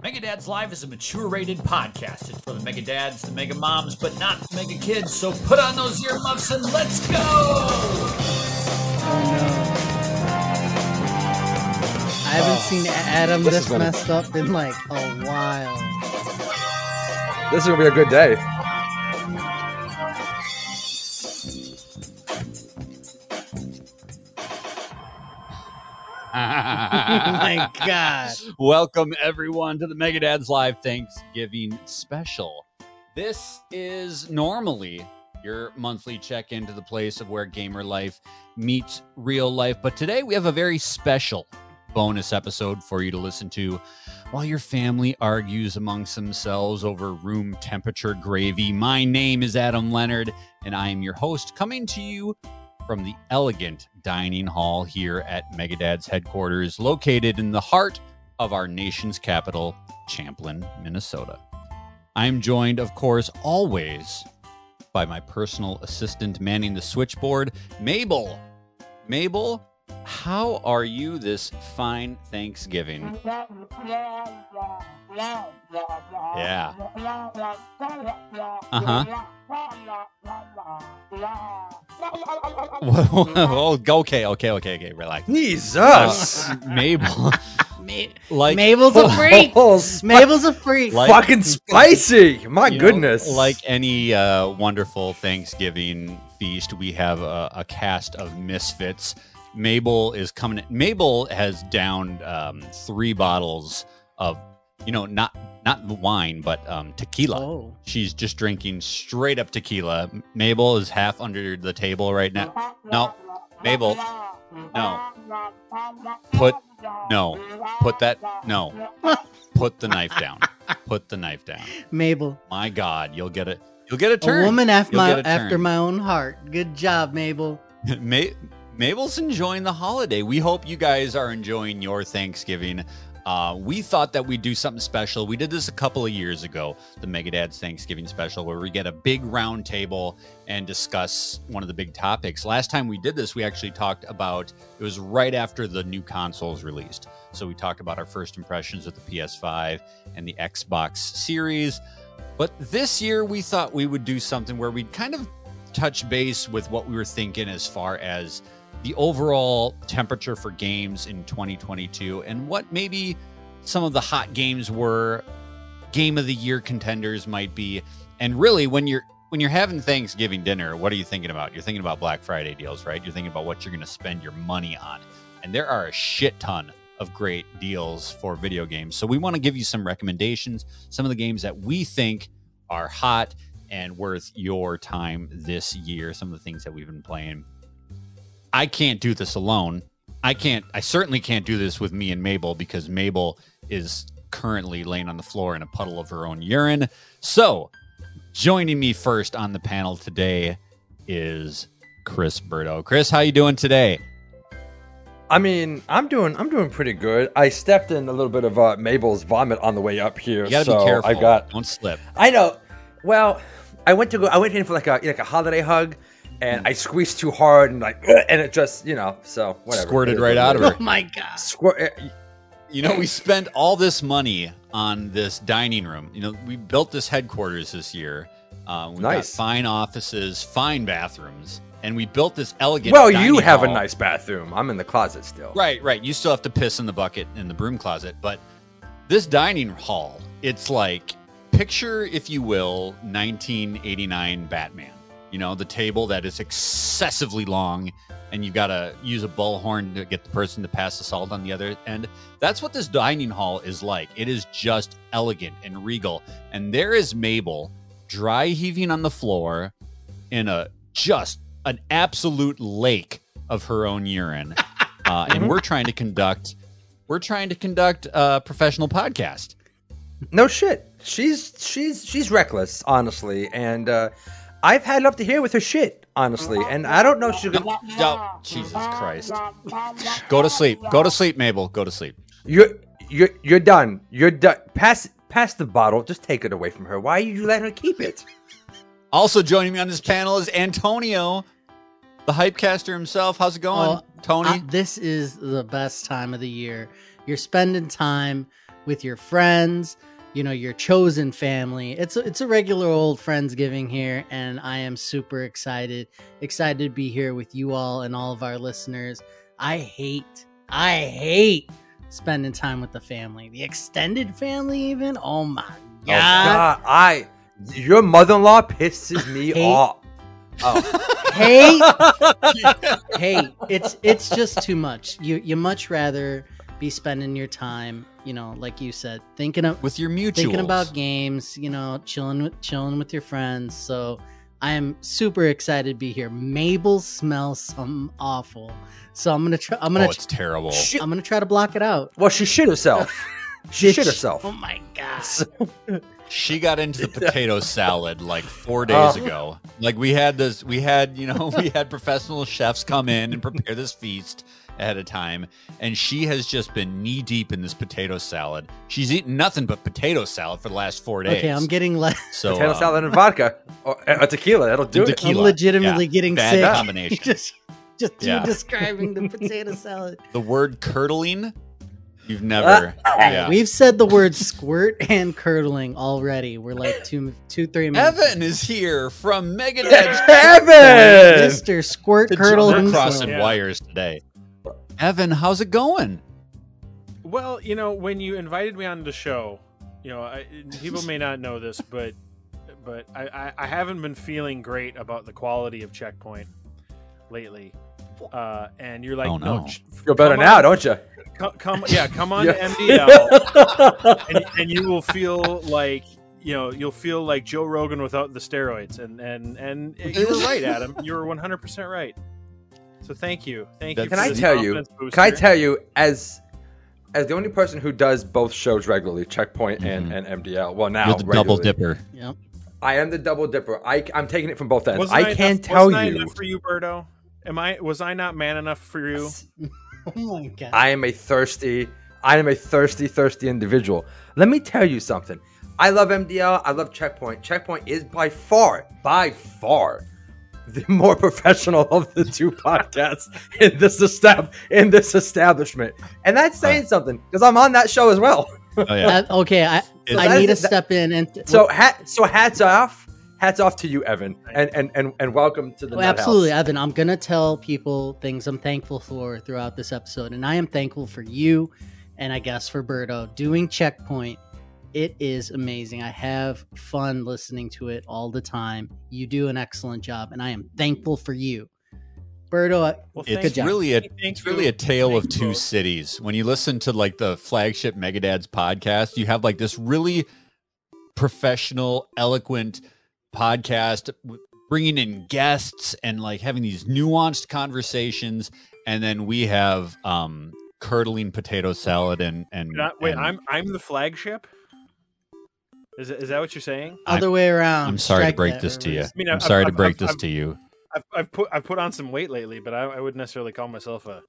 Mega Dads Live is a mature rated podcast. It's for the Mega Dads, the Mega Moms, but not the Mega Kids. So put on those earmuffs and let's go! I haven't seen Adam This this, is gonna- messed up in like a while. This is gonna be a good day. My god. Welcome everyone to the Mega Dads Live Thanksgiving special. This is normally your monthly check into the place of where gamer life meets real life, but today we have a very special bonus episode for you to listen to while your family argues amongst themselves over room temperature gravy. My name is Adam Leonard and I am your host coming to you from the elegant dining hall here at Megadad's headquarters, located in the heart of our nation's capital, Champlin, Minnesota. I'm joined, of course, always by my personal assistant manning the switchboard, Mabel. Mabel, how are you this fine Thanksgiving? Yeah. Uh huh. well, okay, okay, okay, okay. Relax. Jesus. Uh, Mabel, Ma- like Mabel's a freak. Oh, Mabel's a freak. Like- fucking spicy. My you know, goodness. like any uh, wonderful Thanksgiving feast, we have a, a cast of misfits. Mabel is coming. Mabel has downed um, three bottles of, you know, not not wine, but um, tequila. Oh. She's just drinking straight up tequila. Mabel is half under the table right now. No, Mabel, no. Put no. Put that no. Put the knife down. Put the knife down. Mabel. My God, you'll get it. You'll get a turn. A woman after You'll my after my own heart. Good job, Mabel. Ma- Mabel's enjoying the holiday. We hope you guys are enjoying your Thanksgiving. Uh, we thought that we'd do something special. We did this a couple of years ago, the Megadad's Thanksgiving special, where we get a big round table and discuss one of the big topics. Last time we did this, we actually talked about it was right after the new consoles released. So we talked about our first impressions with the PS5 and the Xbox Series. But this year, we thought we would do something where we'd kind of touch base with what we were thinking as far as the overall temperature for games in 2022 and what maybe some of the hot games were game of the year contenders might be and really when you're when you're having thanksgiving dinner what are you thinking about you're thinking about black friday deals right you're thinking about what you're going to spend your money on and there are a shit ton of great deals for video games so we want to give you some recommendations some of the games that we think are hot and worth your time this year. Some of the things that we've been playing. I can't do this alone. I can't, I certainly can't do this with me and Mabel because Mabel is currently laying on the floor in a puddle of her own urine. So, joining me first on the panel today is Chris Burdo. Chris, how you doing today? I mean, I'm doing I'm doing pretty good. I stepped in a little bit of uh, Mabel's vomit on the way up here. You got to so be careful. I got Don't slip. I know. Well, I went to go. I went in for like a like a holiday hug, and I squeezed too hard, and like, and it just you know. So whatever. Squirted It is right what out of is. her. Oh my god. Squirt. eh, You know, we spent all this money on this dining room. You know, we built this headquarters this year. Uh, we got Nice. fine offices, fine bathrooms, and we built this elegant. Well, you dining have a nice bathroom. I'm in the closet still. Right, right. You still have to piss in the bucket in the broom closet, but this dining hall, it's like picture, if you will, 1989 Batman. You know, the table that is excessively long, and you've got to use a bullhorn to get the person to pass the salt on the other end. That's what this dining hall is like. It is just elegant and regal. And there is Mabel dry heaving on the floor in a just an absolute lake of her own urine. Uh, and we're trying to conduct we're trying to conduct a professional podcast. No shit. She's she's she's reckless, honestly, and uh, I've had it up to here with her shit, honestly, and I don't know if she's gonna. Oh, Jesus Christ. Go to sleep. Go to sleep, Mabel. Go to sleep. You're you're you're done. You're done. Pass pass the bottle. Just take it away from her. Why are you letting her keep it? Also joining me on this panel is Antonio, the hypecaster himself. How's it going, Oh, Tony? Uh, this is the best time of the year. You're spending time with your friends, you know, your chosen family. It's a, it's a regular old friendsgiving here, and I am super excited, excited to be here with you all and all of our listeners. I hate, I hate spending time with the family, the extended family, even. Oh my Oh, god, God, I your mother-in-law pisses me Hate- off. Oh, hate, hate. It's it's just too much. You you much rather be spending your time, you know, like you said, thinking of With your mutuals. thinking about games, you know, chilling with chilling with your friends. So I am super excited to be here. Mabel smells some awful, so I'm gonna try. I'm Oh, gonna. Oh, it's terrible. Shit. I'm gonna try to block it out. well, she shit herself. she shit herself. Oh my god! She got into the potato salad like four days Oh. ago. Like we had this, we had you know we had professional chefs come in and prepare this feast ahead of time, and she has just been knee deep in this potato salad. She's eaten nothing but potato salad for the last four days. Okay, I'm getting le- so Potato um, salad and vodka or a tequila. That'll do and it. tequila. I'm legitimately Yeah, getting bad sick. combination. just just you Yeah. describing the potato salad. the word curdling. You've never, yeah. We've said the word squirt and curdling already. We're like two, two, three minutes. Evan is here from Megadads. Evan. Mr. Squirt to Curdle jump himself. crossing Yeah. wires today. Evan, how's it going? Well, you know, when you invited me on the show, you know, I, people may not know this, but but I, I, I haven't been feeling great about the quality of Checkpoint lately. Uh, and you're like, Oh, no, no. ch- Feel better come now, don't you? Come, come yeah, come on Yeah. to MDL, and, and you will feel like you know you'll feel like Joe Rogan without the steroids. And and and you were right, Adam. You were 100 percent right. So thank you, thank you. Can I tell you? confidence Can I tell you as as the only person who does both shows regularly, Checkpoint Mhm. and, and MDL. Well, now You're the double dipper. Yep. I am the double dipper. I, I'm taking it from both ends. Wasn't I enough- can't tell wasn't I you. enough for you, Berto. Am I? Was I not man enough for you? Oh my god. I am a thirsty, I am a thirsty, thirsty individual. Let me tell you something. I love MDL. I love Checkpoint. Checkpoint is by far, by far, the more professional of the two podcasts in this estab- in this establishment, and that's saying something because I'm on that show as well. Oh yeah. Uh, okay, I, Is I need to step in and So hat, so hats off, hats off to you, Evan, and and and, and welcome to the Oh, Nut House. absolutely, Evan. I'm gonna tell people things I'm thankful for throughout this episode, and I am thankful for you, and I guess for Berto doing Checkpoint. It is amazing. I have fun listening to it all the time. You do an excellent job, and I am thankful for you, Berto. Well, It's thank you. really a Thank it's you. really a tale of Thank you two both. cities. When you listen to like the flagship Megadads podcast, you have like this really professional, eloquent podcast, bringing in guests and like having these nuanced conversations, and then we have um curdling potato salad and and, Not- wait, and- I'm I'm the flagship. Is, it- is that what you're saying? I'm- Other way around. I'm sorry to break this to you. I mean, I'm I've- sorry to I've- break I've- this I've- to you. I've, I've put I've put on some weight lately, but I, I wouldn't necessarily call myself a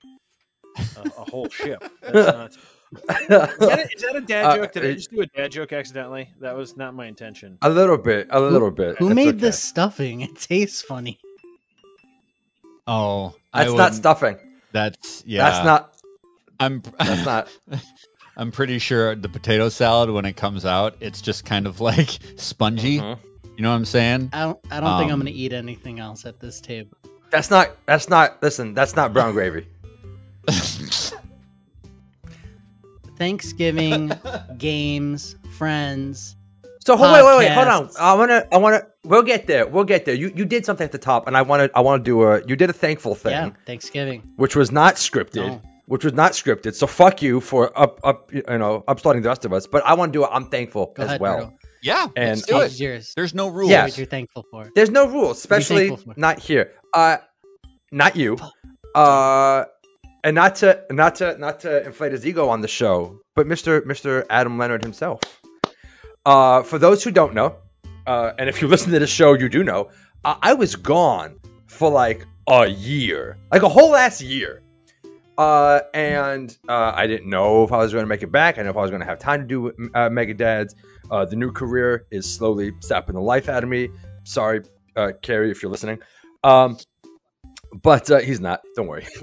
a, a whole ship. That's not, is, that a, is that a dad Uh, joke? Did I just do a dad joke accidentally? That was not my intention. a little bit, a little bit. Who That's made okay. this stuffing? It tastes funny. Oh, That's not wouldn't- stuffing. That's yeah. That's not. I'm. That's not. I'm pretty sure the potato salad when it comes out, it's just kind of like spongy. Mhm. You know what I'm saying? I don't. I don't think I'm Um, gonna eat anything else at this table. That's not. That's not. Listen, that's not brown gravy. Thanksgiving, games, friends. So hold, wait, wait, wait, hold on. I wanna, I wanna. We'll get there. We'll get there. You, you did something at the top, and I want to, I want to do a. You did a thankful thing, Yeah, Thanksgiving. which was not scripted. No. Which was not scripted. So fuck you for up, up, you know, upstarting the rest of us. But I want to do it. I'm thankful Go as ahead, well. Berto. yeah, And- let's do Stage it. is yours. There's no rules. Yeah. What you're thankful for. There's no rules, especially not here. Uh, not you. Uh, and not to, not to, not to inflate his ego on the show, but Mr. Mr. Adam Leonard himself. Uh, for those who don't know, uh, and if you listen to the show, you do know, uh, I was gone for like a year, like a whole last year. Uh, and uh, I didn't know if I was going to make it back. I know if I was going to have time to do uh, Mega Dads. Uh, the new career is slowly sapping the life out of me. Sorry, uh, Carrie, if you're listening. Um, but uh, he's not. Don't worry.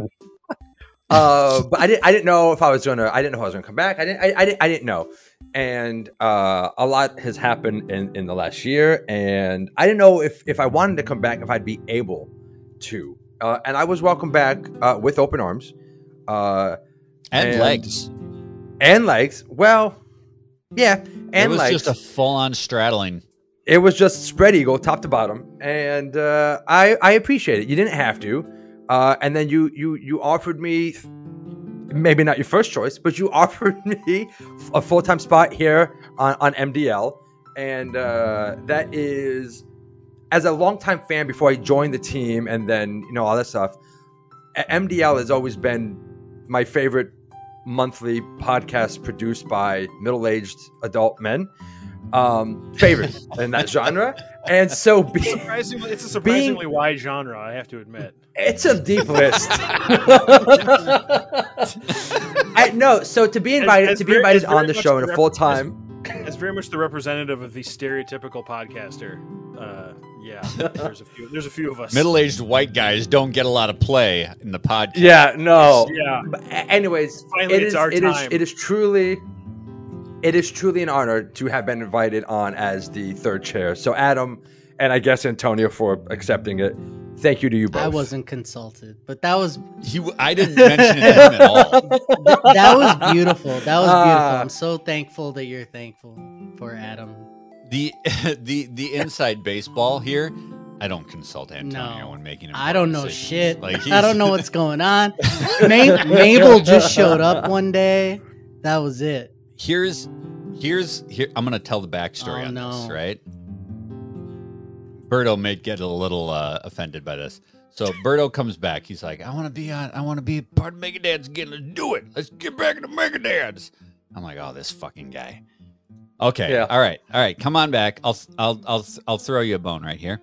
Uh, but I didn't. I didn't know if I was gonna. I didn't know if I was gonna come back. I didn't. I, I didn't. I didn't know. And uh, a lot has happened in in the last year, and I didn't know if if I wanted to come back, if I'd be able to. Uh, and I was welcomed back uh, with open arms. Uh, And, And- legs. and legs. Well, yeah, And it was legs. just a full-on straddling. it was just spread eagle, top to bottom, and uh, I I appreciate it. You didn't have to, uh, and then you you you offered me maybe not your first choice, but you offered me a full time spot here on on MDL, and uh, that is as a longtime fan before I joined the team, and then you know all that stuff. MDL has always been my favorite monthly podcast produced by middle aged adult men. Um, favorite in that genre, and so be, Surprisingly, it's a surprisingly wide genre. I have to admit. it's a deep list. I no, so to be invited as to be invited very on the show in a full time. It's very much the representative of the stereotypical podcaster. Uh, yeah, there's a few. There's a few of us. Middle-aged white guys don't get a lot of play in the podcast. Yeah, no. Yeah. But anyways, Finally, it it's is our it is time. it is truly it is truly an honor to have been invited on as the third chair. So Adam and I guess Antonio for accepting it. Thank you to you both. I wasn't consulted, but that was He, w- I didn't mention it to him at all. that was beautiful. That was beautiful. Ah. I'm so thankful that you're thankful for Adam. The the the inside baseball here. I don't consult Antonio No. when making. I don't know decisions. shit. Like, I don't know what's going on. Ma- Mabel just showed up one day. That was it. here's here's here i'm gonna tell the backstory Oh, on no. this right Berto may get a little uh, offended by this. So Berto comes back. He's like i want to be on i want to be part of megadad's again. Let's do it. Let's get back into megadad's i'm like oh this fucking guy. Okay Yeah. all right all right come on back. I'll i'll i'll i'll throw you a bone right here.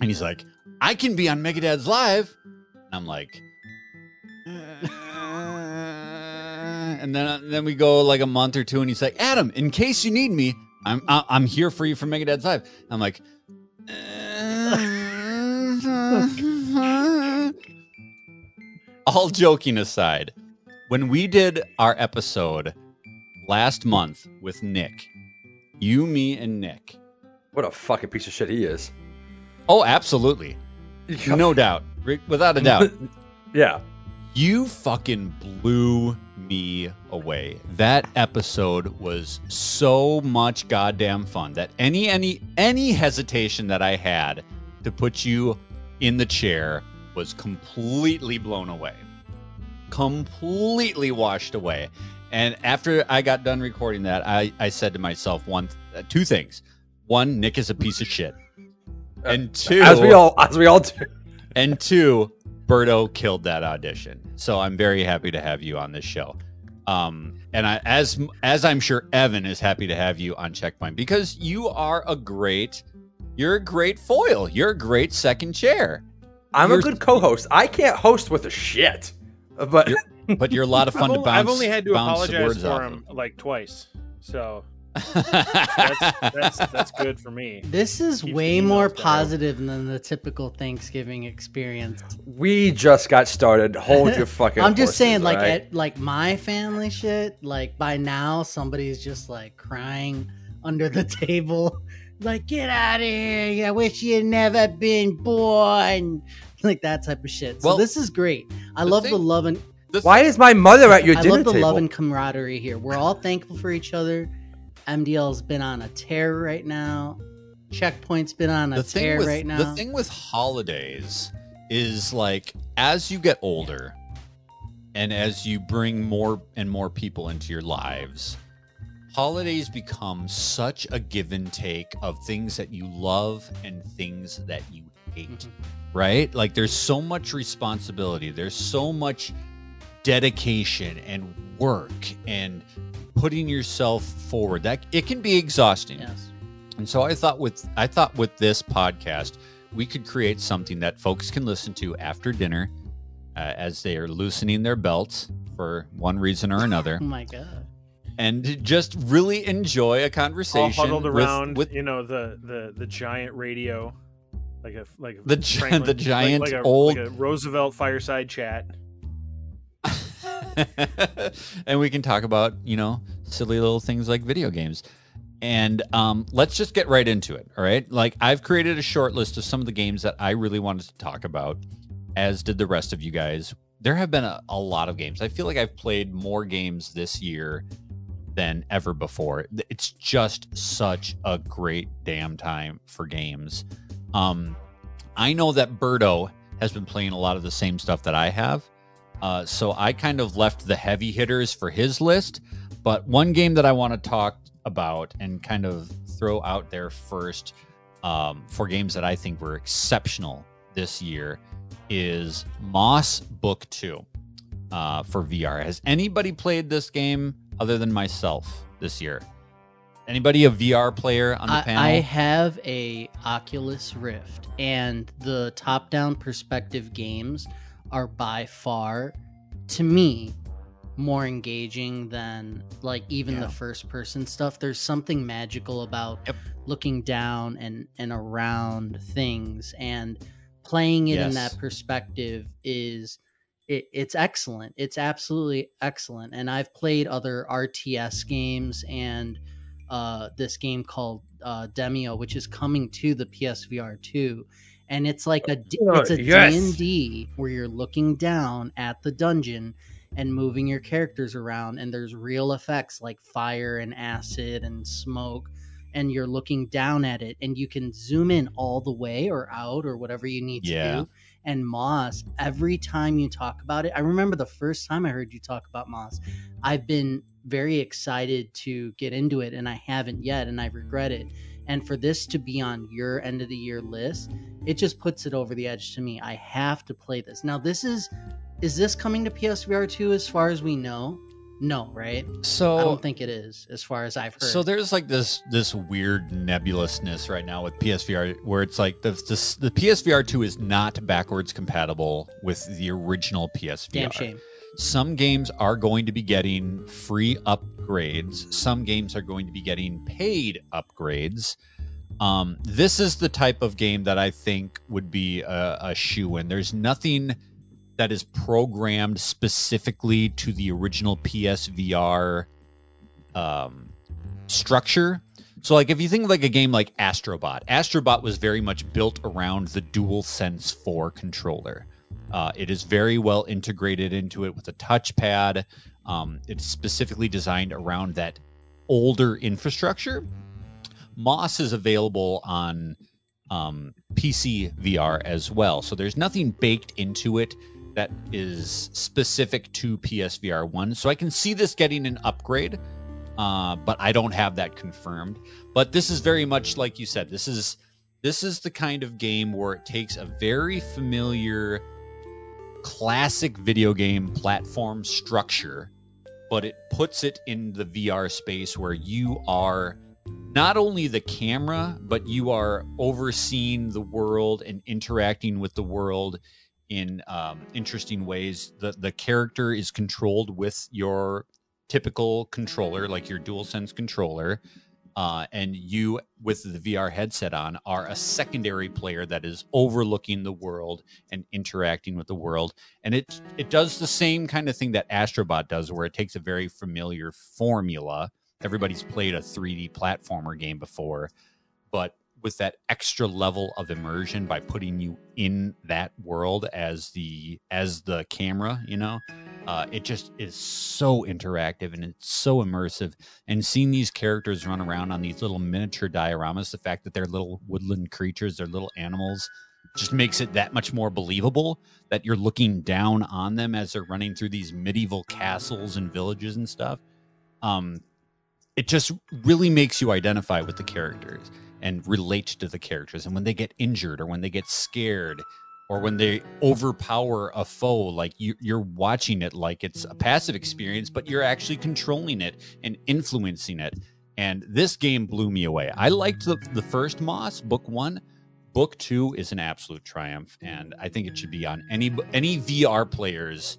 And he's like i can be on megadad's live. And i'm like and then then we go like a month or two, and he's like, Adam, in case you need me, I'm I'm here for you for Megadad's live. I'm like, all joking aside, when we did our episode last month with Nick, you, me, and Nick. what a fucking piece of shit he is. Oh, absolutely, no doubt, without a doubt. Yeah. You fucking blew me away. That episode was so much goddamn fun that any any any hesitation that I had to put you in the chair was completely blown away. Completely washed away. And after I got done recording that, I, I said to myself one uh, two things. One, Nick is a piece of shit. And two, As we all as we all do. and two, Berto killed that audition. So I'm very happy to have you on this show. Um, and I, as as I'm sure Evan is happy to have you on Checkpoint because you are a great, you're a great foil. You're a great second chair. I'm a You're- good co-host. I can't host with a shit. But But you're a lot of fun I've, to only, bounce. I've only had to bounce apologize for off him like twice, so that's that's that's good for me. This is Keeps way more emails down. positive than the typical Thanksgiving experience. we just got started. Hold your fucking I'm just horses, saying, like alright? at like my family shit. Like by now, somebody's just like crying under the table, like "Get out of here! I wish you'd never been born." Like that type of shit. So Well, this is great. I the love the love and Why is my mother at your I dinner love the table? love and camaraderie here. We're all thankful for each other. MDL's been on a tear right now. Checkpoint's been on a the tear with right now. the thing with holidays is like as you get older and as you bring more and more people into your lives holidays become such a give and take of things that you love and things that you hate Mhm. right like there's so much responsibility there's so much dedication and work and putting yourself forward that it can be exhausting yes. and so I thought with I thought with this podcast we could create something that folks can listen to after dinner uh, as they are loosening their belts for one reason or another Oh my god. and just really enjoy a conversation All huddled with- around, with, you know, the the the giant radio, like a like a The Franklin- the like- giant like a, old- like Roosevelt fireside chat. and we can talk about, you know, silly little things like video games. And um, let's just get right into it. All right. Like, I've created a short list of some of the games that I really wanted to talk about, as did the rest of you guys. There have been a, a lot of games. I feel like I've played more games this year than ever before. It's just such a great damn time for games. Um, I know that Berto has been playing a lot of the same stuff that I have. Uh, so I kind of left the heavy hitters for his list. But one game that I want to talk about and kind of throw out there first um, for games that I think were exceptional this year is Moss Book 2 uh, for VR. Has anybody played this game other than myself this year? Anybody a VR player on the I, panel? I have a Oculus Rift, and the top-down perspective games are by far, to me, more engaging than like even Yeah. the first-person stuff. There's something magical about Yep. looking down and and around things, and playing it in that perspective is. It, it's excellent. It's absolutely excellent. And I've played other RTS games and uh, this game called uh, Demeo, which is coming to the PSVR 2. And it's like a Oh, it's a yes. D&D where you're looking down at the dungeon and moving your characters around and there's real effects like fire and acid and smoke and you're looking down at it and you can zoom in all the way or out or whatever you need to do and moss every time you talk about it i remember the first time i heard you talk about moss i've been very excited to get into it and i haven't yet and i regret it. And for this to be on your end of the year list it just puts it over the edge to me. I have to play this. Now this is is this coming to psvr 2 as far as we know? No right? So i don't think it is as far as i've heard. So there's like this this weird nebulousness right now with PSVR where it's like the this, the PSVR 2 is not backwards compatible with the original PSVR. damn shame Some games are going to be getting free upgrades. Some games are going to be getting paid upgrades. Um, this is the type of game that I think would be a, a shoe in. There's nothing that is programmed specifically to the original PSVR um, structure. So, like, if you think like a game like Astrobot, Astrobot was very much built around the DualSense 4 controller. Uh, it is very well integrated into it with a touchpad. Um, it's specifically designed around that older infrastructure. Moss is available on um, PC VR as well. So there's nothing baked into it that is specific to PSVR 1. So I can see this getting an upgrade, uh, but I don't have that confirmed. But this is very much like you said. This is this is the kind of game where it takes a very familiar classic video game platform structure, but it puts it in the VR space where you are not only the camera, but you are overseeing the world and interacting with the world in um, interesting ways. The the character is controlled with your typical controller, like your DualSense controller. Uh, and you, with the VR headset on, are a secondary player that is overlooking the world and interacting with the world. And it it does the same kind of thing that Astrobot does, where it takes a very familiar formula. Everybody's played a 3D platformer game before, but with that extra level of immersion by putting you in that world as the as the camera, you know, uh, it just is so interactive and it's so immersive. And seeing these characters run around on these little miniature dioramas, the fact that they're little woodland creatures, they're little animals, just makes it that much more believable that you're looking down on them as they're running through these medieval castles and villages and stuff. Um, it just really makes you identify with the characters and relate to the characters. And when they get injured or when they get scared or when they overpower a foe, like you, you're watching it like it's a passive experience, but you're actually controlling it and influencing it. And this game blew me away. I liked the, the first Moss, book one. Book two is an absolute triumph, and I think it should be on any any VR players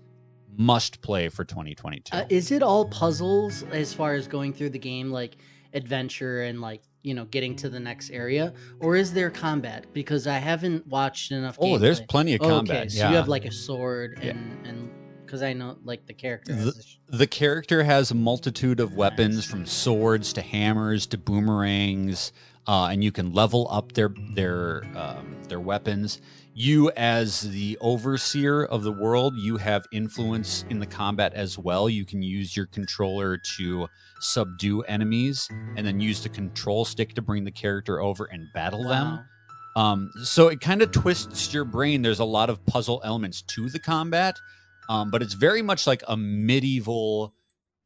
must play for 2022. Uh, is it all puzzles as far as going through the game, like adventure and like you know getting to the next area, or is there combat? Because I haven't watched enough. oh, there's plenty of combat. Okay, so yeah. you have like a sword Yeah. and and Because I know like the character. The- The character has a multitude of weapons, from swords to hammers to boomerangs, uh, and you can level up their their um, their weapons. You, as the overseer of the world, you have influence in the combat as well. You can use your controller to subdue enemies, and then use the control stick to bring the character over and battle them. Um, so it kind of twists your brain. There's a lot of puzzle elements to the combat, um, but it's very much like a medieval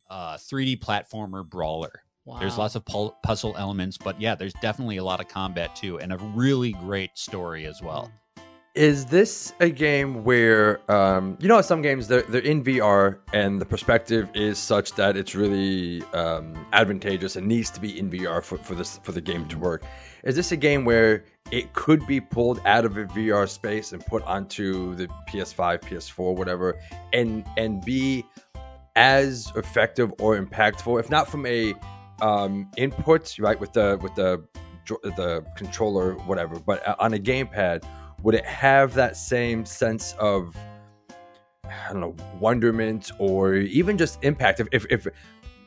uh, 3D platformer brawler. Wow. There's lots of puzzle elements, but yeah, there's definitely a lot of combat too, and a really great story as well. Is this a game where um, you know some games they're they're in VR and the perspective is such that it's really um, advantageous and needs to be in VR for, for this for the game to work? Is this a game where it could be pulled out of a VR space and put onto the PS5, PS4, whatever, and and be as effective or impactful, if not from a um, input, right, with the with the the controller, whatever, but on a gamepad, would it have that same sense of I don't know wonderment or even just impact? If, if, if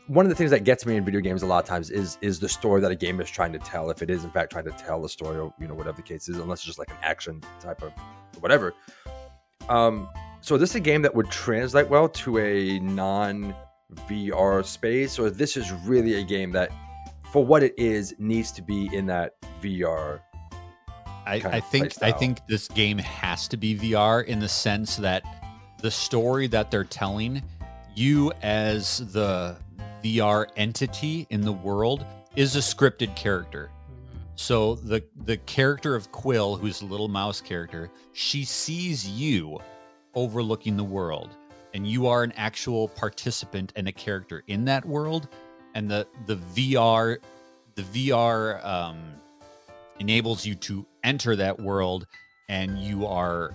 one of the things that gets me in video games a lot of times is is the story that a game is trying to tell. If it is in fact trying to tell a story, or you know whatever the case is, unless it's just like an action type of whatever. Um, so is this a game that would translate well to a non VR space, or this is really a game that, for what it is, needs to be in that VR I, I think I think this game has to be VR in the sense that the story that they're telling, you as the VR entity in the world is a scripted character. So the the character of Quill, who's the little mouse character, she sees you overlooking the world, and you are an actual participant and a character in that world. And the the VR the VR um, enables you to enter that world, and you are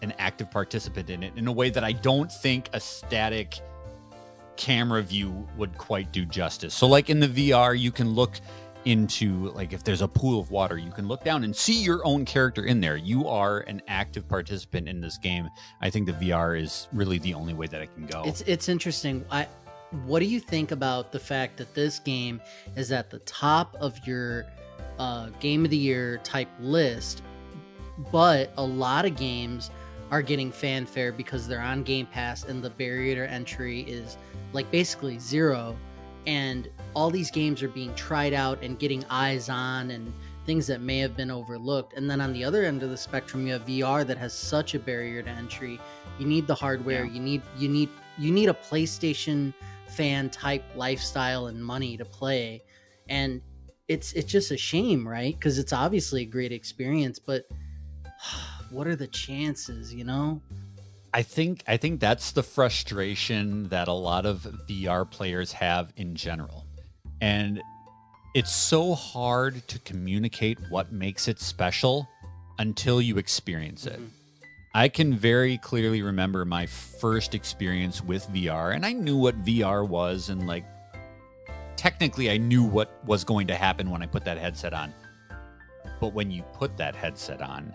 an active participant in it in a way that I don't think a static camera view would quite do justice. So like in the VR, you can look into like if there's a pool of water, you can look down and see your own character in there. You are an active participant in this game. I think the VR is really the only way that it can go. It's it's interesting. I what do you think about the fact that this game is at the top of your uh, game of the year type list, but a lot of games are getting fanfare because they're on Game Pass and the barrier to entry is like basically zero, and all these games are being tried out and getting eyes on and things that may have been overlooked. And then on the other end of the spectrum, you have VR that has such a barrier to entry. You need the hardware. Yeah. You need you need you need a PlayStation fan type lifestyle and money to play, and it's it's just a shame, right? Because it's obviously a great experience, but what are the chances? You know? I think I think that's the frustration that a lot of VR players have in general. And it's so hard to communicate what makes it special until you experience it. Mhm. I can very clearly remember my first experience with VR and I knew what VR was and like technically I knew what was going to happen when I put that headset on. But when you put that headset on,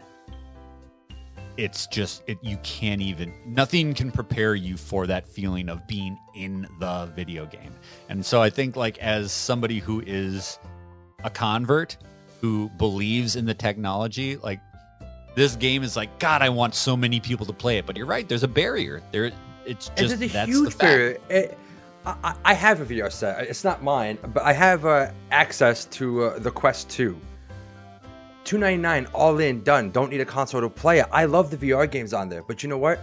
it's just it, you can't even nothing can prepare you for that feeling of being in the video game and so i think like as somebody who is a convert who believes in the technology like this game is like god i want so many people to play it but you're right there's a barrier there it's And just there's a that's huge the barrier. It- I, I- have a VR set. It's not mine, but I have uh, access to uh, the Quest 2. 299 all in, done. Don't need a console to play it. I love the VR games on there, but you know what?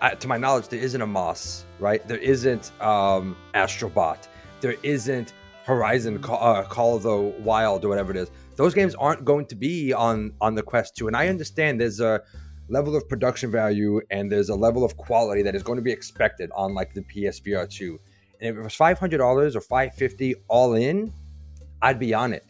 I, to my knowledge, there isn't a Moss, right? There isn't um, Astrobot. There isn't Horizon Call, uh, Call of the Wild or whatever it is. Those games aren't going to be on on the Quest 2, and I understand there's a level of production value and there's a level of quality that is going to be expected on like the PSVR 2. And if it was five hundred dollars or five fifty all in, I'd be on it.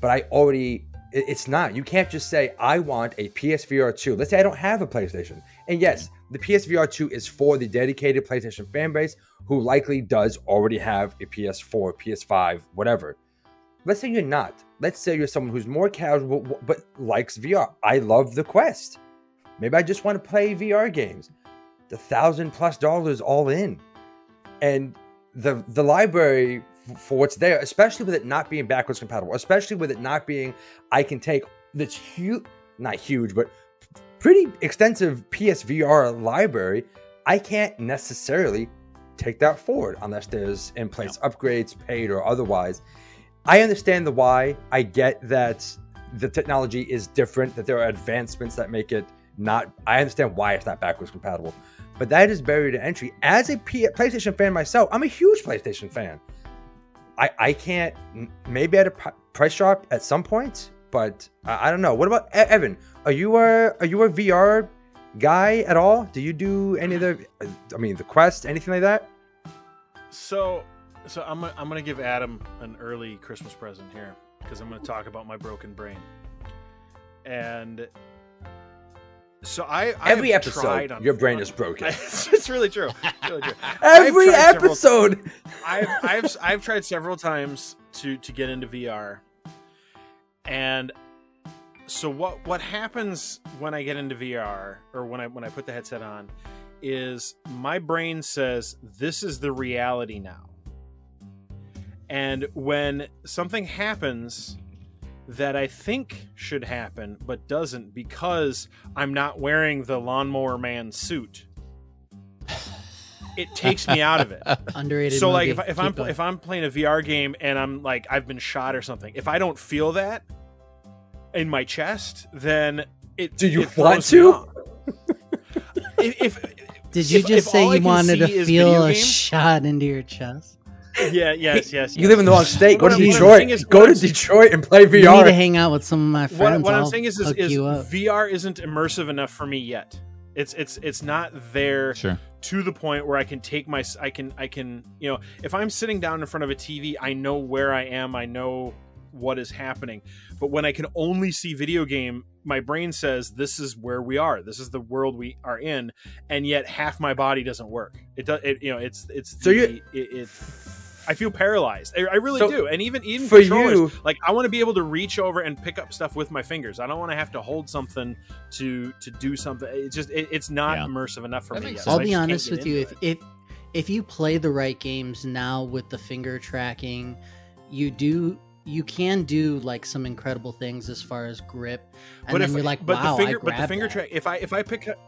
But I already it's not. You can't just say I want a PSVR 2. Let's say I don't have a PlayStation. And yes, the PSVR 2 is for the dedicated PlayStation fan base who likely does already have a PS4, PS5, whatever. Let's say you're not. Let's say you're someone who's more casual but likes VR. I love the Quest. Maybe I just want to play VR games. the thousand plus dollars all in, and the the library for what's there, especially with it not being backwards compatible, especially with it not being I can take this huge, not huge, but pretty extensive PSVR library. I can't necessarily take that forward unless there's in place upgrades, paid or otherwise. I understand the why. I get that the technology is different, that there are advancements that make it not. I understand why it's not backwards compatible, but that is barrier to entry. As a P- PlayStation fan myself, I'm a huge PlayStation fan. I I can't maybe at a price drop at some point, but I, I don't know. What about Evan? Are you a are you a VR guy at all? Do you do any of the? I mean, the Quest, anything like that? So, so I'm I'm gonna give Adam an early Christmas present here because I'm gonna talk about my broken brain. And so I I Every episode, tried on- your brain is broken. it's really true. It's really true. Every I've episode. I've I've I've tried several times to to get into VR, and so what what happens when I get into VR or when I when I put the headset on is my brain says this is the reality now, and when something happens that I think should happen but doesn't because I'm not wearing the lawnmower man suit. It takes me out of it Underrated. so like if, I- if Keep i'm going. if i'm playing a vr game and i'm like i've been shot or something if i don't feel that in my chest then it Do you it want to? if, if Did you if- just if say you wanted to feel a games- shot into your chest? Yeah yes yes You yes. live in the wrong state. Go What to I'm- what I'm Detroit. is- Go to Detroit and play You need to hang out with some of my friends. what i'm saying is, is, is vr isn't immersive enough for me yet it's it's it's not there Sure. to the point where I can take my I can I can you know if I'm sitting down in front of a TV I know where I am I know what is happening but when I can only see video game my brain says this is where we are this is the world we are in and yet half my body doesn't work it does it you know it's it's So the, you- it, it I feel paralyzed. I, I really So, do. And even even for you- like I want to be able to reach over and pick up stuff with my fingers. I don't want to have to hold something to to do something. It's just it, it's not Yeah. immersive enough for That me. yet. So I'll be honest with you. If, it. if if you play the right games now with the finger tracking, you do you can do like some incredible things as far as grip. And but then if you're like, but wow, the finger I but the finger that." track if I if I pick up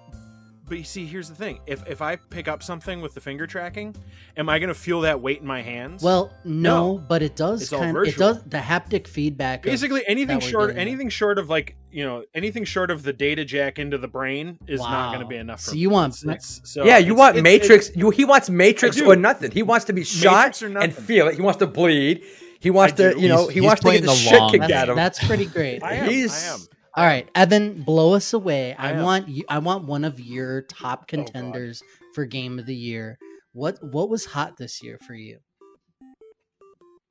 but you see here's the thing if if I pick up something with the finger tracking am I gonna feel that weight in my hands Well, no, No. but it does It's all kind. It does the haptic feedback. of- basically anything short getting at. anything short of like you know anything short of the data jack into the brain is not going to be enough for So you want- It's- it's- so yeah, you it's- want it's- Matrix. you, he wants Matrix I or nothing. He wants to be shot and feel it. He wants to bleed. He wants I to, do. you know, He's- he he's wants to get the, the shit long kicked that's, out of him. that's pretty great. I am, He's- I am. All right, Evan, blow us away. I, I want you. I want one of your Oh, top contenders for game of the year. What what was hot this year for you?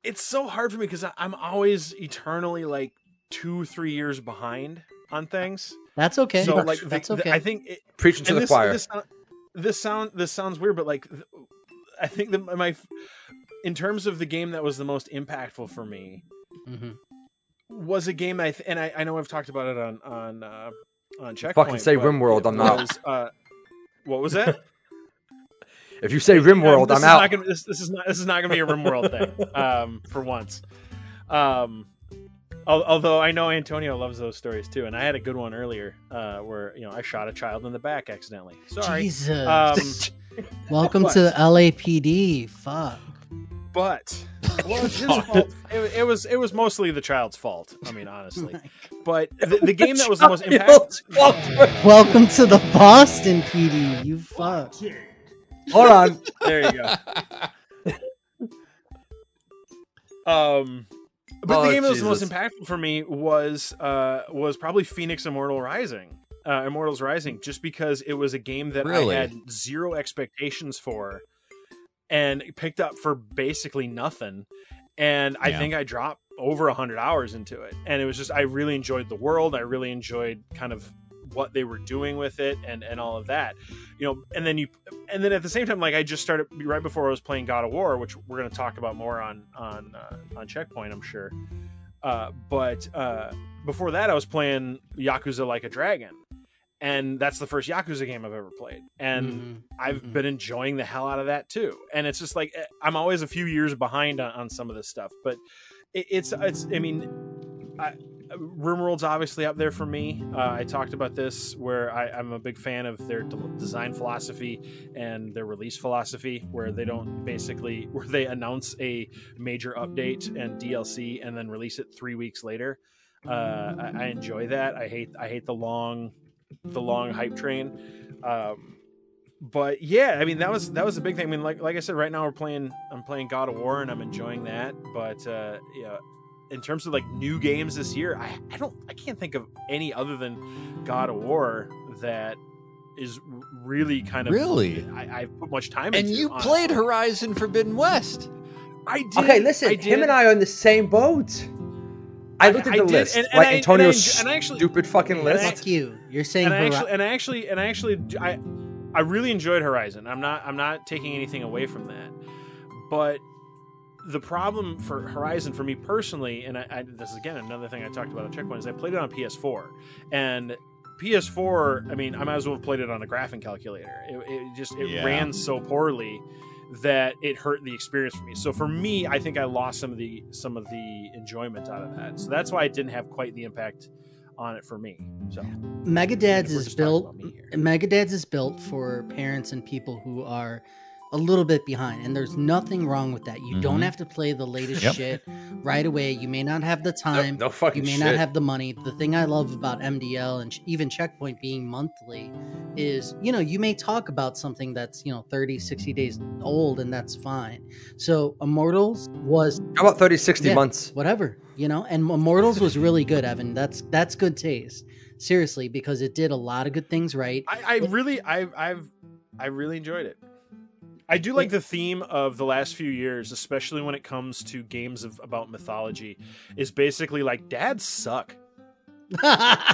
it's so hard for me because I'm always eternally like two, three years behind on things. That's okay. So like, that's the- okay. I think it, Preaching to the this, choir. This, sound, this sound this sounds weird, but like, I think that my in terms of the game that was the most impactful for me Mhm. Was a game I th- and I, I know I've talked about it on on uh, on checkpoint. say but RimWorld, it I'm not. was, Uh, what was that? if you say RimWorld, this I'm out. Gonna, this, this is not this is not going to be a RimWorld thing um, for once. Um, al- although I know Antonio loves those stories too, and I had a good one earlier uh, where you know I shot a child in the back accidentally. Sorry, Jesus. um, Welcome to the LAPD. Fuck. But well, it's his fault. It, it was it was mostly the child's fault. I mean, honestly, but the, the game that was the most impactful. Welcome to the Boston PD. You fuck. Hold on. There you go. Um, but Oh, the game that was the most impactful for me was uh was probably Fenyx Immortal Rising, uh, Immortals Rising, just because it was a game that Really? I had zero expectations for, and picked up for basically nothing, and I Yeah. think I dropped over a hundred hours into it, and it was just I really enjoyed the world, I really enjoyed kind of what they were doing with it and and all of that. You know and then you and then at the same time like i just started right before i was playing god of war which we're going to talk about more on on uh, on checkpoint i'm sure. Uh, but uh, before that i was playing yakuza like a dragon and that's the first Yakuza game I've ever played, and Mhm, I've mhm. been enjoying the hell out of that too. And it's just like eh, I'm always a few years behind on, on some of this stuff, but it, it's it's. I mean, I, RimWorld's obviously up there for me. Uh, I talked about this where I, I'm a big fan of their de- design philosophy and their release philosophy, where they don't basically where they announce a major update and DLC and then release it three weeks later. Uh, I, I enjoy that. I hate I hate the long the long hype train. Um, but yeah, I mean that was that was a big thing. I mean, like like I said, right now we're playing I'm playing God of War and I'm enjoying that. But uh, yeah, in terms of like new games this year, I, I don't I can't think of any other than God of War that is really kind of Really? I, I put much time And into. you honestly. played Horizon Forbidden West. I did. Okay, listen, I him and I are on the same boat. I looked at I the did, list, and- and like I- and I Antonio's and I actually- stupid fucking list. Fuck you. You're saying and I actually and I actually and I actually I I really enjoyed Horizon. I'm not I'm not taking anything away from that, but the problem for Horizon for me personally, and I, I this is again another thing I talked about on Checkpoint is I played it on PS4 and. PS4, I mean, I might as well have played it on a graphing calculator. It, it just it Yeah. ran so poorly that it hurt the experience for me. So for me, I think I lost some of the some of the enjoyment out of that. So that's why it didn't have quite the impact on it for me. So Megadads is built. about me here. Megadads is built for parents and people who are a little bit behind, and there's nothing wrong with that. You don't Mhm. have to play the latest Yep. shit right away. You may not have the time. no, no fucking you may shit. not have the money. The thing I love about MDL and even Checkpoint being monthly is, you know, you may talk about something that's, you know, 30, 60 days old and that's fine. So Immortals was How about 30, 60 Yeah. months? whatever, you know, and Immortals was really good, Evan. That's that's good taste. Seriously, because it did a lot of good things right. I, I really, I, I've, I really enjoyed it. I do like the theme of the last few years, especially when it comes to games of about mythology, is basically like dads suck.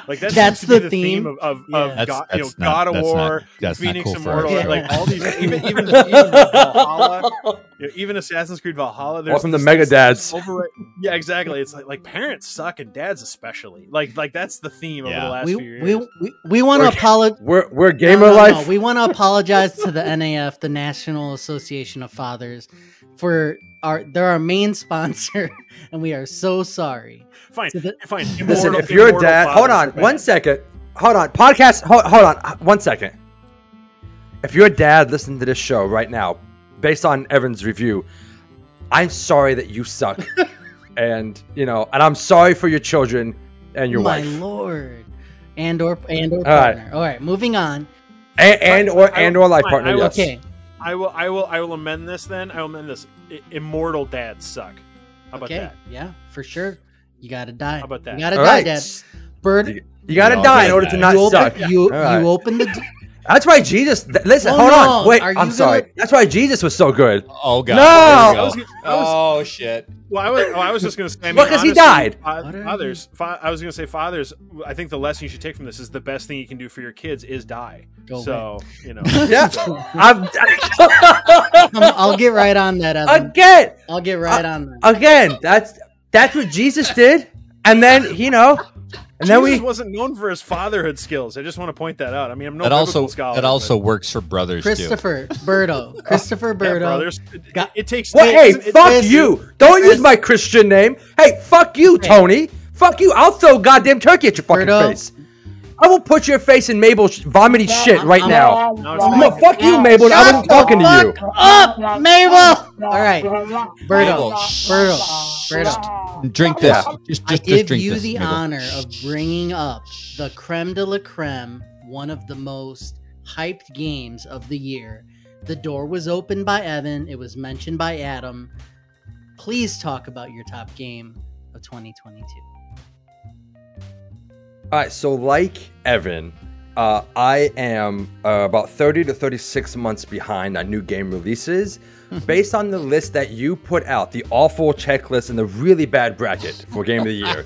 Like that that's seems to be the theme. of, of, Yeah. of That's- God, you know, not- God of War, not- Fenyx cool Immortal, our show. like all these, even even, even Valhalla, you know, even Assassin's Creed Valhalla. There's Welcome to Megadads. Over, yeah, exactly. It's like like parents suck and dads especially. Like like that's the theme over the last we, few years. we, we, we want to apologize. We're we're gamer no, no. life. We want to apologize to the NAF, the National Association of Fathers, for our they're our main sponsor, and we are so sorry. fine, So the- fine. Listen, if you're a dad, hold on are one second. Hold on, podcast. Hold, hold on, uh, one second. If you're a dad listening to this show right now, based on Evan's review, I'm sorry that you suck, and you know, and I'm sorry for your children and your My wife, My lord, and or and or All right. partner. All right, moving on. and, and or and or life partner. Yes. Okay, I will, I will, I will amend this. Then I will amend this. I- Immortal dads suck. How about okay, that? yeah, for sure. You gotta die. How about that? You gotta All die, right. Dad. Bird, You, you gotta all die in gotta order to not you suck. open, you All right. you open the. D- That's why Jesus. th- listen, hold no. on. Wait, Are you I'm sorry. gonna- That's why Jesus was so good. Oh god. No! Here we go. was, gonna- I was, Oh shit. well, I was, oh, I was just going to say. I mean, Well, 'cause he honestly, died. fa- What are fathers, fa- I was going to say, fathers. I think the lesson you should take from this is the best thing you can do for your kids is die. Go so you know, Yeah. I'm, I'm- I'll get right on that, Evan. again, I'll get right on that. again. That's that's what Jesus did, and then you know, and then Jesus we. wasn't known for his fatherhood skills. I just want to point that out. I mean, I'm no that also biblical scholar. that also but- works for brothers too. Christopher Berto. Christopher yeah, brothers. It, Got- it takes. Well, hey, it- fuck Chris- you! Don't use my Christian name. Hey, fuck you, Tony. Fuck you. I'll throw goddamn turkey at your fucking Berto. face. I will put your face in Mabel's vomity shit right I'm- now. No, it's I'm not. gonna fuck you, Mabel. I wasn't talking to you. Up, Mabel. All right, Berto. Mabel, Berto. Berto. Drink this. Yeah. Just I just, just give drink you this. the Mabel. honor of bringing up the creme de la creme, one of the most hyped games of the year. The door was opened by Evan. It was mentioned by Adam. Please talk about your top game of 2022. All right, so like Evan, uh, I am uh, about 30 to 36 months behind on new game releases based on the list that you put out, the awful checklist and the really bad bracket for Game of the Year.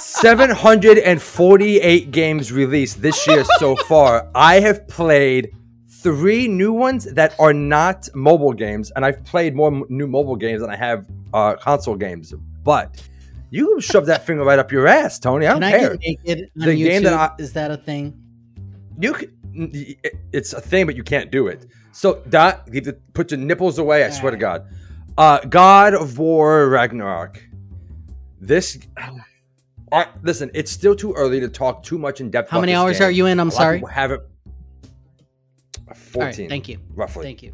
748 games released this year so far. I have played three new ones that are not mobile games, and I've played more m- new mobile games than I have uh, console games. But you shove that finger right up your ass, Tony. I don't Can I care. on The YouTube? game that I- Is that a thing? you can, it's a thing, but you can't do it. So that you have to put your nipples away. I swear to God. Uh, God of War Ragnarok. This. Uh, listen, it's still too early to talk too much in depth. How about many this hours game. are you in? I'm A lot of sorry. people Have it. All right, Fourteen. thank you. Roughly. Thank you.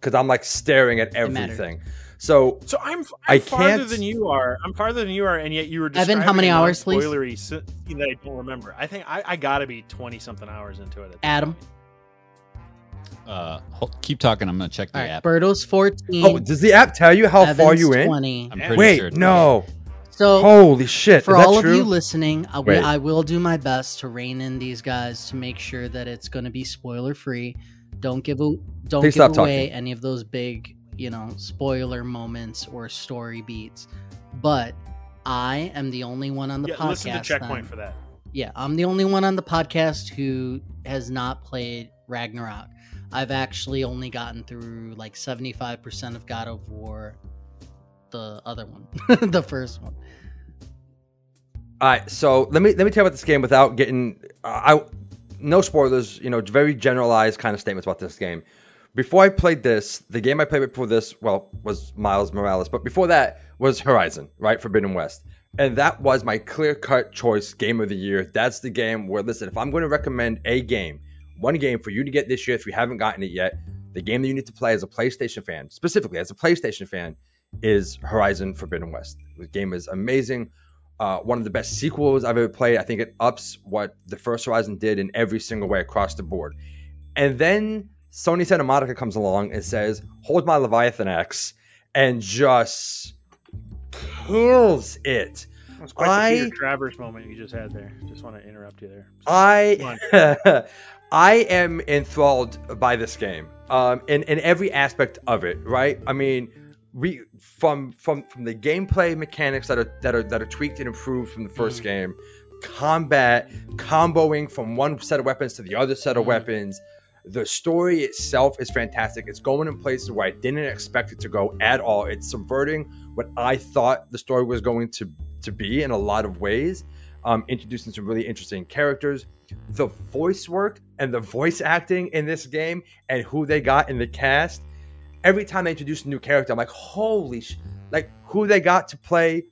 Because I'm like staring at everything. So So I'm, I'm I farther can't- than you are. I'm farther than you are, and yet you were Evan, describing how many a hours, please? non-spoilery that I don't remember. I think I, I got to be twenty something hours into it. at Adam. point. Uh, hold, keep talking. I'm gonna check the All right, app. Berto's 14. Oh, does the app tell you how far Evan's you in? 20. I'm pretty Wait, sure. it's- no. So Holy shit. for Is that all true? of you listening, I, we, Wait. I will do my best to rein in these guys to make sure that it's going to be spoiler free. Don't give a, don't Please give stop away talking. any of those big, you know, spoiler moments or story beats. But I am the only one on the yeah, podcast. listen to checkpoint then. for that. Yeah, I'm the only one on the podcast who has not played Ragnarok. I've actually only gotten through like 75% of God of War, the other one, the first one. All right, so let me let me tell you about this game without getting uh, I no spoilers. You know, very generalized kind of statements about this game. Before I played this, the game I played before this, well, was Miles Morales, but before that was Horizon, right? Forbidden West, and that was my clear cut choice game of the year. That's the game where listen, if I'm going to recommend a game, one game for you to get this year if you haven't gotten it yet, the game that you need to play as a PlayStation fan, specifically as a PlayStation fan, is Horizon Forbidden West. The game is amazing uh, one of the best sequels I've ever played. I think it ups what the first Horizon did in every single way across the board. And then Sony Santa Monica comes along and says, "Hold my Leviathan axe," and just kills it. That's quite the I- Peter Travers moment you just had there. Just want to interrupt you there. I I am enthralled by this game. Um, in in every aspect of it, right? I mean, we from from from the gameplay mechanics that are that are that are tweaked and improved from the 1st game, combat, comboing from one set of weapons to the other set of Mhm. weapons. The story itself is fantastic. It's going in places where I didn't expect it to go at all. It's subverting what I thought the story was going to to be in a lot of ways. Um, introducing some really interesting characters. The voice work and the voice acting in this game and who they got in the cast. Every time they introduce a new character, I'm like, holy sh! Like who they got to play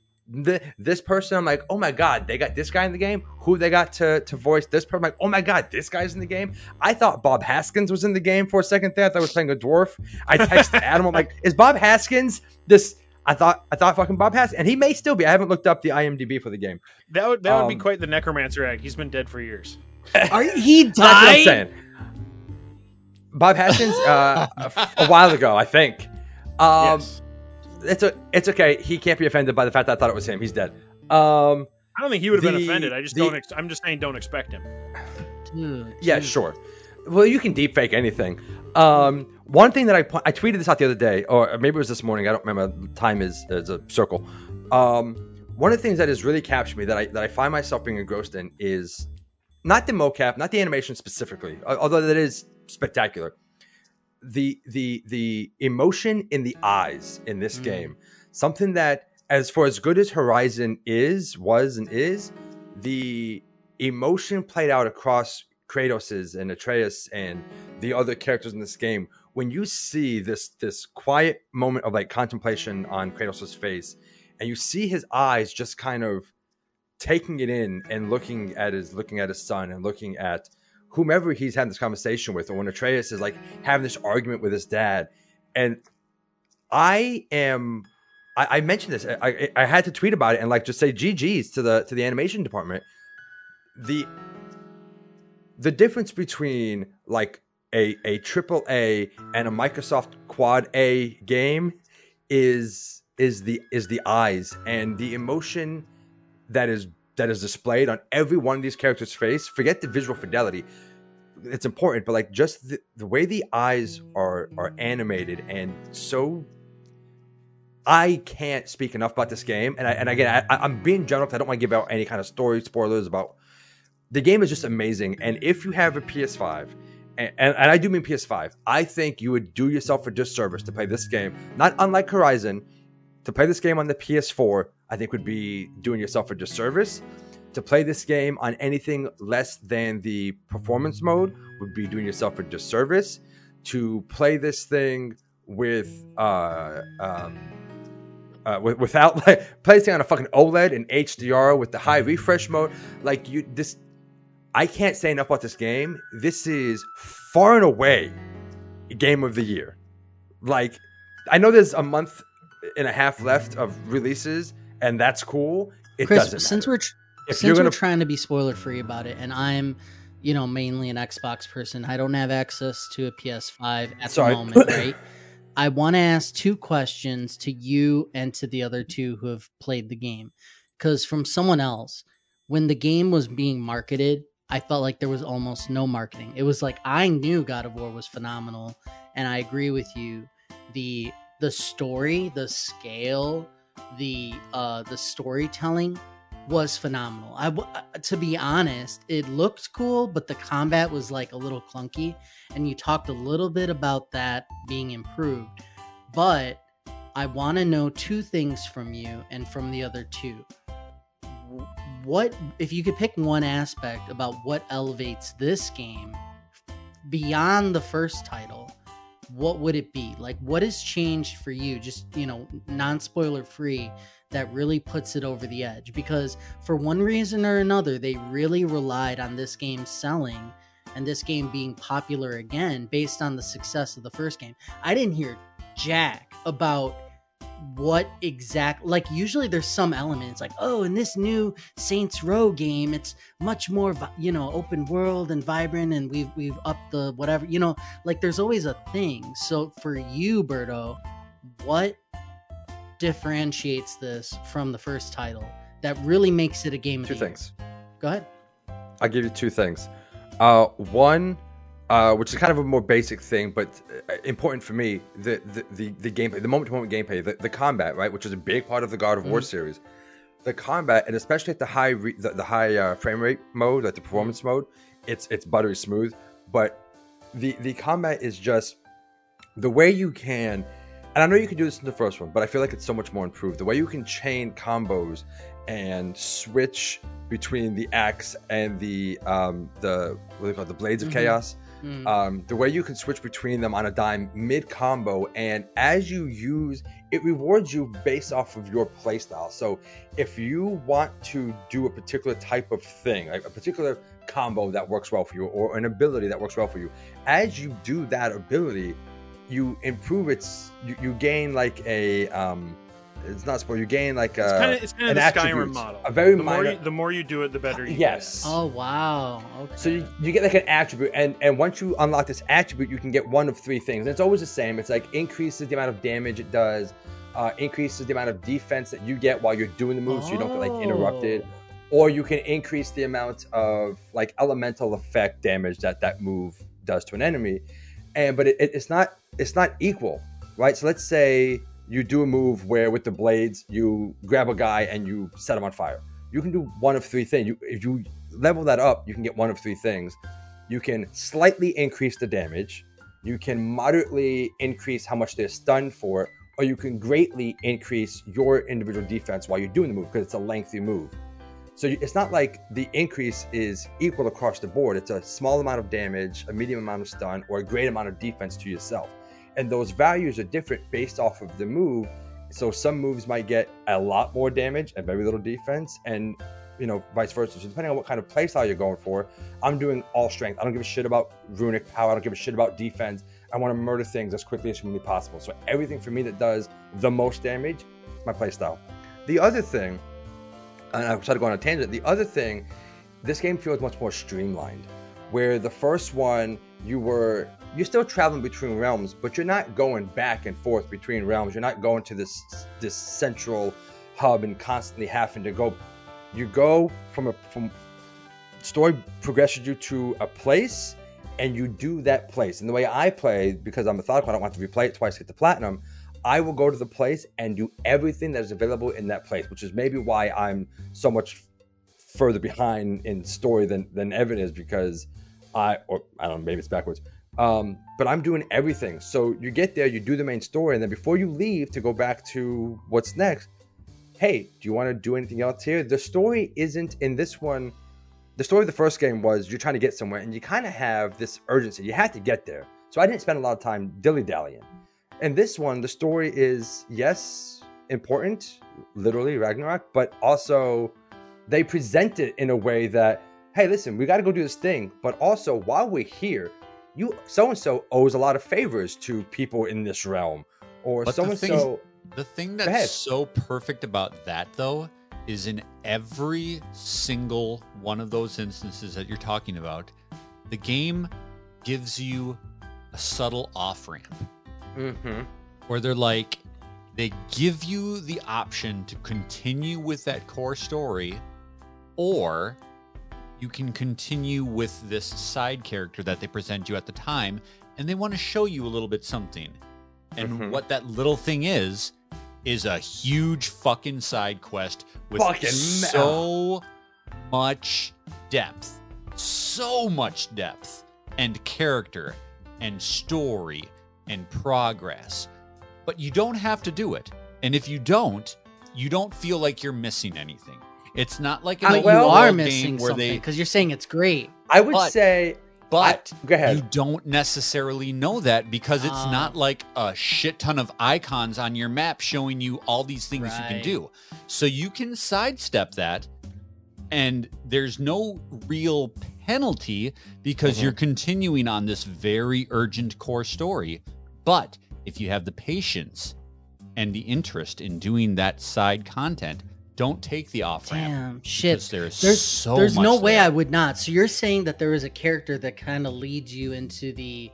th- this person. I'm like, oh my god, they got this guy in the game. Who they got to to voice this person? I'm like, oh my god, this guy's in the game. I thought Bob Hoskins was in the game for a second there. I thought I was playing a dwarf. I texted Adam. I'm like, is Bob Hoskins this? I thought I thought fucking Bob Hoskins, and he may still be. I haven't looked up the IMDb for the game. That would that would be Um, quite the necromancer act. He's been dead for years. Are you, he That's what I'm died? saying. Bob Hoskins, uh, a, a while ago, I think. Um, yes. It's a, it's okay. He can't be offended by the fact that I thought it was him. He's dead. Um, I don't think he would have been offended. I just the- don't. Ex- I'm just saying, don't expect him. Yeah, sure. Well, you can deep fake anything. Um, one thing that I I tweeted this out the other day, or maybe it was this morning. I don't remember. Time is is a circle. Um, one of the things that has really captured me that I that I find myself being engrossed in is not the mocap, not the animation specifically, although that is spectacular. The the the emotion in the eyes in this Mm. game, something that as for as good as Horizon is, was and is, the emotion played out across Kratos's and Atreus and the other characters in this game. When you see this this quiet moment of like contemplation on Kratos's face, and you see his eyes just kind of taking it in and looking at his looking at his son and looking at whomever he's having this conversation with, or when Atreus is like having this argument with his dad, and I am. I, I mentioned this. I, I had to tweet about it and like just say GG's to the to the animation department. The the difference between like a a triple A and a Microsoft Quad A game is is the is the eyes and the emotion that is that is displayed on every one of these characters' face. Forget the visual fidelity; it's important, but like just the, the way the eyes are are animated and so. I can't speak enough about this game, and I, and again, I, I'm being general. I don't want to give out any kind of story spoilers about the game is just amazing. And if you have a PS5, and, and, I do mean PS5, I think you would do yourself a disservice to play this game. Not unlike Horizon, to play this game on the PS4, I think would be doing yourself a disservice. To play this game on anything less than the performance mode would be doing yourself a disservice. To play this thing with uh, um, uh, with, without like placing on a fucking OLED and HDR with the high refresh mode, like you this, I can't say enough about this game. This is far and away game of the year. Like, I know there's a month and a half left of releases, and that's cool. It Chris, doesn't since we're tr- If since you're we're trying to be spoiler free about it, and I'm, you know, mainly an Xbox person, I don't have access to a PS5 at Sorry. the moment, right? I want to ask two questions to you and to the other two who have played the game, because from someone else, when the game was being marketed, I felt like there was almost no marketing. It was like I knew God of War was phenomenal, and I agree with you. the The story, the scale, the uh the storytelling was phenomenal. I uh, to be honest, it looked cool, but the combat was like a little clunky and you talked a little bit about that being improved. But I want to know two things from you and from the other two. What if you could pick one aspect about what elevates this game beyond the first title? What would it be? Like what has changed for you just, you know, non-spoiler free that really puts it over the edge because for one reason or another they really relied on this game selling and this game being popular again based on the success of the first game. I didn't hear jack about what exact like usually there's some elements like oh in this new Saints Row game it's much more you know open world and vibrant and we've we've upped the whatever you know like there's always a thing. So for you Berto, what differentiates this from the first title that really makes it a game of two things. Go ahead. I'll give you two things. Uh, one, uh, which is kind of a more basic thing, but uh, important for me, the the the, the gameplay, the moment-to-moment gameplay, the, the combat, right, which is a big part of the God of War series. The combat, and especially at the high re- the, the high uh, frame rate mode, like the performance mode, it's it's buttery smooth. But the the combat is just the way you can. And I know you can do this in the first one, but I feel like it's so much more improved. The way you can chain combos and switch between the axe and the um the what do they call it, the blades of Mhm. chaos Mm. um, the way you can switch between them on a dime mid combo, and as you use, it rewards you based off of your playstyle. So if you want to do a particular type of thing, like a particular combo that works well for you, or an ability that works well for you, as you do that ability, you improve its, you, you gain like a, um, it's not spoil, you gain like a, It's kind of it's kind of an the Skyrim model. a very the more, minor- you, the more you do it, the better you yes. oh wow. Okay. So you, you get like an attribute, and and once you unlock this attribute, you can get one of three things. And it's always the same. It's like increases the amount of damage it does, uh, increases the amount of defense that you get while you're doing the move, so you don't get like interrupted, Oh. or you can increase the amount of like elemental effect damage that that move does to an enemy. And but it, it- it's not it's not equal, right? So let's say you do a move where with the blades you grab a guy and you set him on fire. You can do one of three things. You, if you level that up, you can get one of three things. You can slightly increase the damage, you can moderately increase how much they're stunned for, or you can greatly increase your individual defense while you're doing the move because it's a lengthy move. So it's not like the increase is equal across the board. It's a small amount of damage, a medium amount of stun, or a great amount of defense to yourself. And those values are different based off of the move. So some moves might get a lot more damage and very little defense, and you know, vice versa. So depending on what kind of playstyle you're going for, I'm doing all strength. I don't give a shit about runic power. I don't give a shit about defense. I want to murder things as quickly as humanly possible. So everything for me that does the most damage, my playstyle. The other thing, and I try to go on a tangent. The other thing, this game feels much more streamlined. Where the first one, you were you're still traveling between realms, but you're not going back and forth between realms. You're not going to this this central hub and constantly having to go. You go from a from story progresses you to a place, and you do that place. And the way I play, because I'm methodical, I don't want to replay it twice to get the platinum. I will go to the place and do everything that is available in that place, which is maybe why I'm so much further behind in story than than Evan is because I or I don't know maybe it's backwards. Um, but I'm doing everything. So you get there, you do the main story, and then before you leave to go back to what's next, hey, do you want to do anything else here? The story isn't in this one. The story of the first game was you're trying to get somewhere and you kind of have this urgency. You had to get there. So I didn't spend a lot of time dilly dallying. And this one, the story is, yes, important, literally Ragnarok, but also they present it in a way that, hey, listen, we got to go do this thing. But also, while we're here, you so and so owes a lot of favors to people in this realm, or so and thing so. The thing that's so perfect about that, though, is in every single one of those instances that you're talking about, the game gives you a subtle off ramp Mm-hmm. where they're like, they give you the option to continue with that core story, or you can continue with this side character that they present you at the time, and they want to show you a little bit something. And Mhm. what that little thing is, is a huge fucking side quest with Fucking so much depth. So much depth and character and story and progress. But you don't have to do it. And if you don't, you don't feel like you're missing anything. It's not like an But open you are missing game where something because you're saying it's great. I would But- say, but go ahead. you don't necessarily know that because it's Ah. not like a shit ton of icons on your map showing you all these things you can do. So you can sidestep that, and there's no real penalty because Mhm. you're continuing on this very urgent core story. But if you have the patience and the interest in doing that side content, don't take the off ramp. Damn, shit. because There's, There's so there's no much way there. I would not. So you're saying that there is a character that kind of leads you into the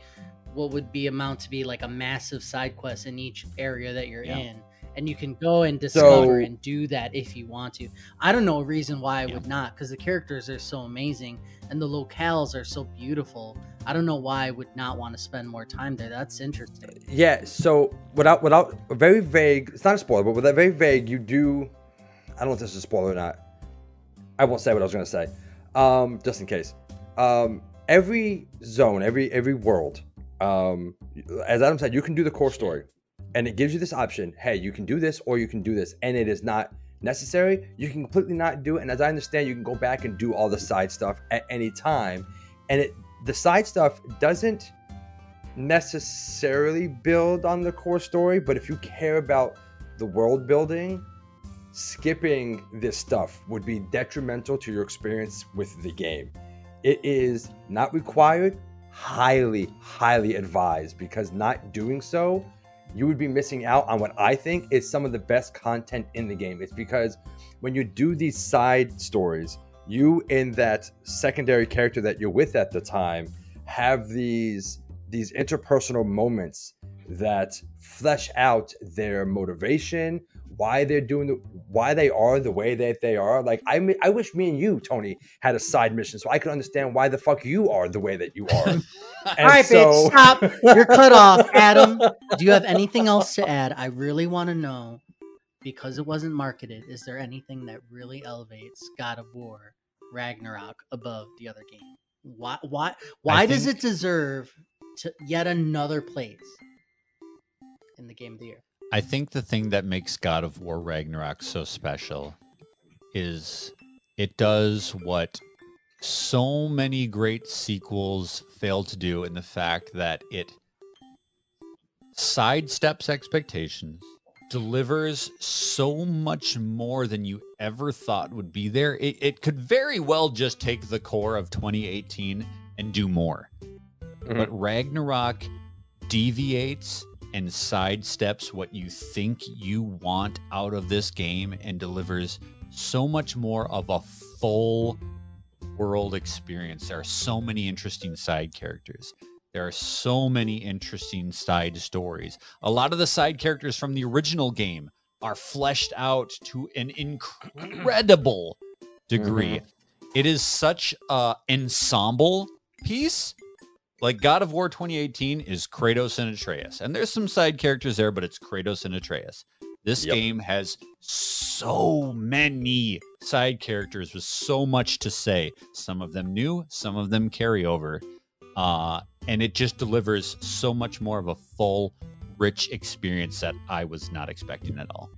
what would be amount to be like a massive side quest in each area that you're Yeah. in. And you can go and discover So- and do that if you want to. I don't know a reason why I Yeah. would not, because the characters are so amazing and the locales are so beautiful. I don't know why I would not want to spend more time there. That's interesting. Yeah, so without without very vague, it's not a spoiler, but without very vague, you do. I don't know if this is a spoiler or not. I won't say what I was going to say, um, just in case. Um, every zone, every every world, um, as Adam said, you can do the core story, and it gives you this option. Hey, you can do this or you can do this, and it is not necessary. You can completely not do it, and as I understand, you can go back and do all the side stuff at any time, and it the side stuff doesn't necessarily build on the core story, but if you care about the world building, skipping this stuff would be detrimental to your experience with the game. It is not required, highly, highly advised because not doing so, you would be missing out on what I think is some of the best content in the game. It's because when you do these side stories, you in that secondary character that you're with at the time have these these interpersonal moments that flesh out their motivation, why they're doing the, why they are the way that they are. Like I, mi- I wish me and you, Tony, had a side mission so I could understand why the fuck you are the way that you are. And All right, so- bitch, stop. You're cut off, Adam. Do you have anything else to add? I really want to know because it wasn't marketed. Is there anything that really elevates God of War Ragnarok above the other game? Why? Why? Why does think- it deserve to yet another place in the game of the year? I think the thing that makes God of War Ragnarok so special is it does what so many great sequels fail to do in the fact that it sidesteps expectations, delivers so much more than you ever thought would be there. It, it could very well just take the core of 2018 and do more. Mm-hmm. But Ragnarok deviates and sidesteps what you think you want out of this game and delivers so much more of a full world experience. There are so many interesting side characters. There are so many interesting side stories. A lot of the side characters from the original game are fleshed out to an incredible degree. Mm-hmm. It is such a ensemble piece like God of War 2018 is Kratos and Atreus. And there's some side characters there, but it's Kratos and Atreus. This Yep. game has so many side characters with so much to say. Some of them new, some of them carry over. Uh, and it just delivers so much more of a full, rich experience that I was not expecting at all.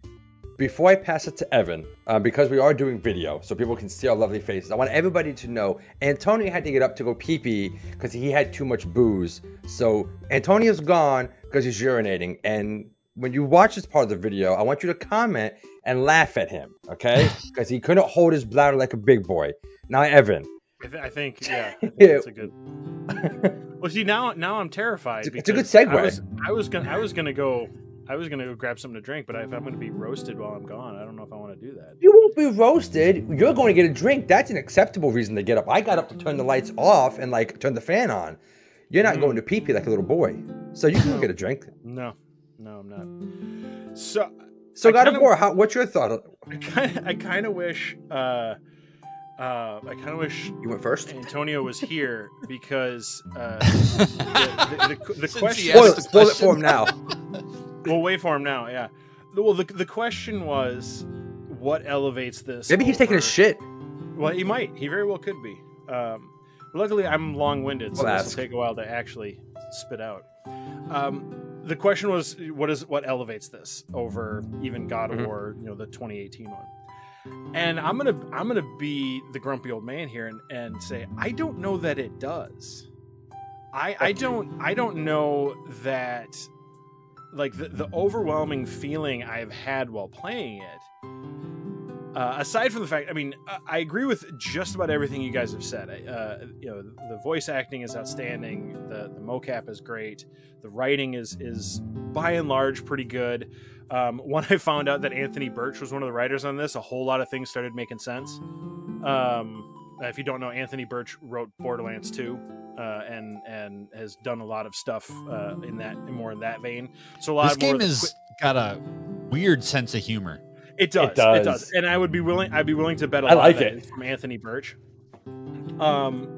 Before I pass it to Evan, uh, because we are doing video, so people can see our lovely faces, I want everybody to know Antonio had to get up to go pee pee because he had too much booze. So Antonio's gone because he's urinating. And when you watch this part of the video, I want you to comment and laugh at him, okay? Because he couldn't hold his bladder like a big boy. Now, Evan. I, th- I think, yeah, I think that's a good. Well, see now, now I'm terrified. It's a- good because segue. I was, I was gonna, I was gonna go, I was gonna go grab something to drink, but if I'm gonna be roasted while I'm gone, I don't know if I want to do that. You won't be roasted. You're going to get a drink. That's an acceptable reason to get up. I got up to turn the lights off and like turn the fan on. You're not going to pee pee like a little boy. So you can go get a drink. No, no, I'm not. So, So I God of kinda- War, how, what's your thought? I kind, of, I wish, uh, uh, I kind of wish You went first. Antonio was here because uh, the, the, the, the question. Spoil asked it, the spoil it for him now. We'll wait for him now. Yeah. Well, the, the question was, what elevates this? Maybe he's taking a shit. Well, he might. He very well could be. Um, luckily, I'm long-winded, so We'll this will take a while to actually spit out. Um, the question was, what is what elevates this over even God of Mhm. War, you know, the 2018 one? And I'm gonna I'm gonna be the grumpy old man here and, and say I don't know that it does. I I don't I don't know that like the, the overwhelming feeling I've had while playing it uh, aside from the fact, I mean, I, I agree with just about everything you guys have said. Uh, you know, the voice acting is outstanding. The the mocap is great. The writing is is by and large pretty good. Um, when I found out that Anthony Burch was one of the writers on this, a whole lot of things started making sense. Um, if you don't know, Anthony Burch wrote Borderlands 2. Uh, and and has done a lot of stuff uh, in that more in that vein. So a lot This of more game of the has got a weird sense of humor. It does. It does. does. And I would be willing. I'd be willing to bet a I lot like that it. from Anthony Burch. Um,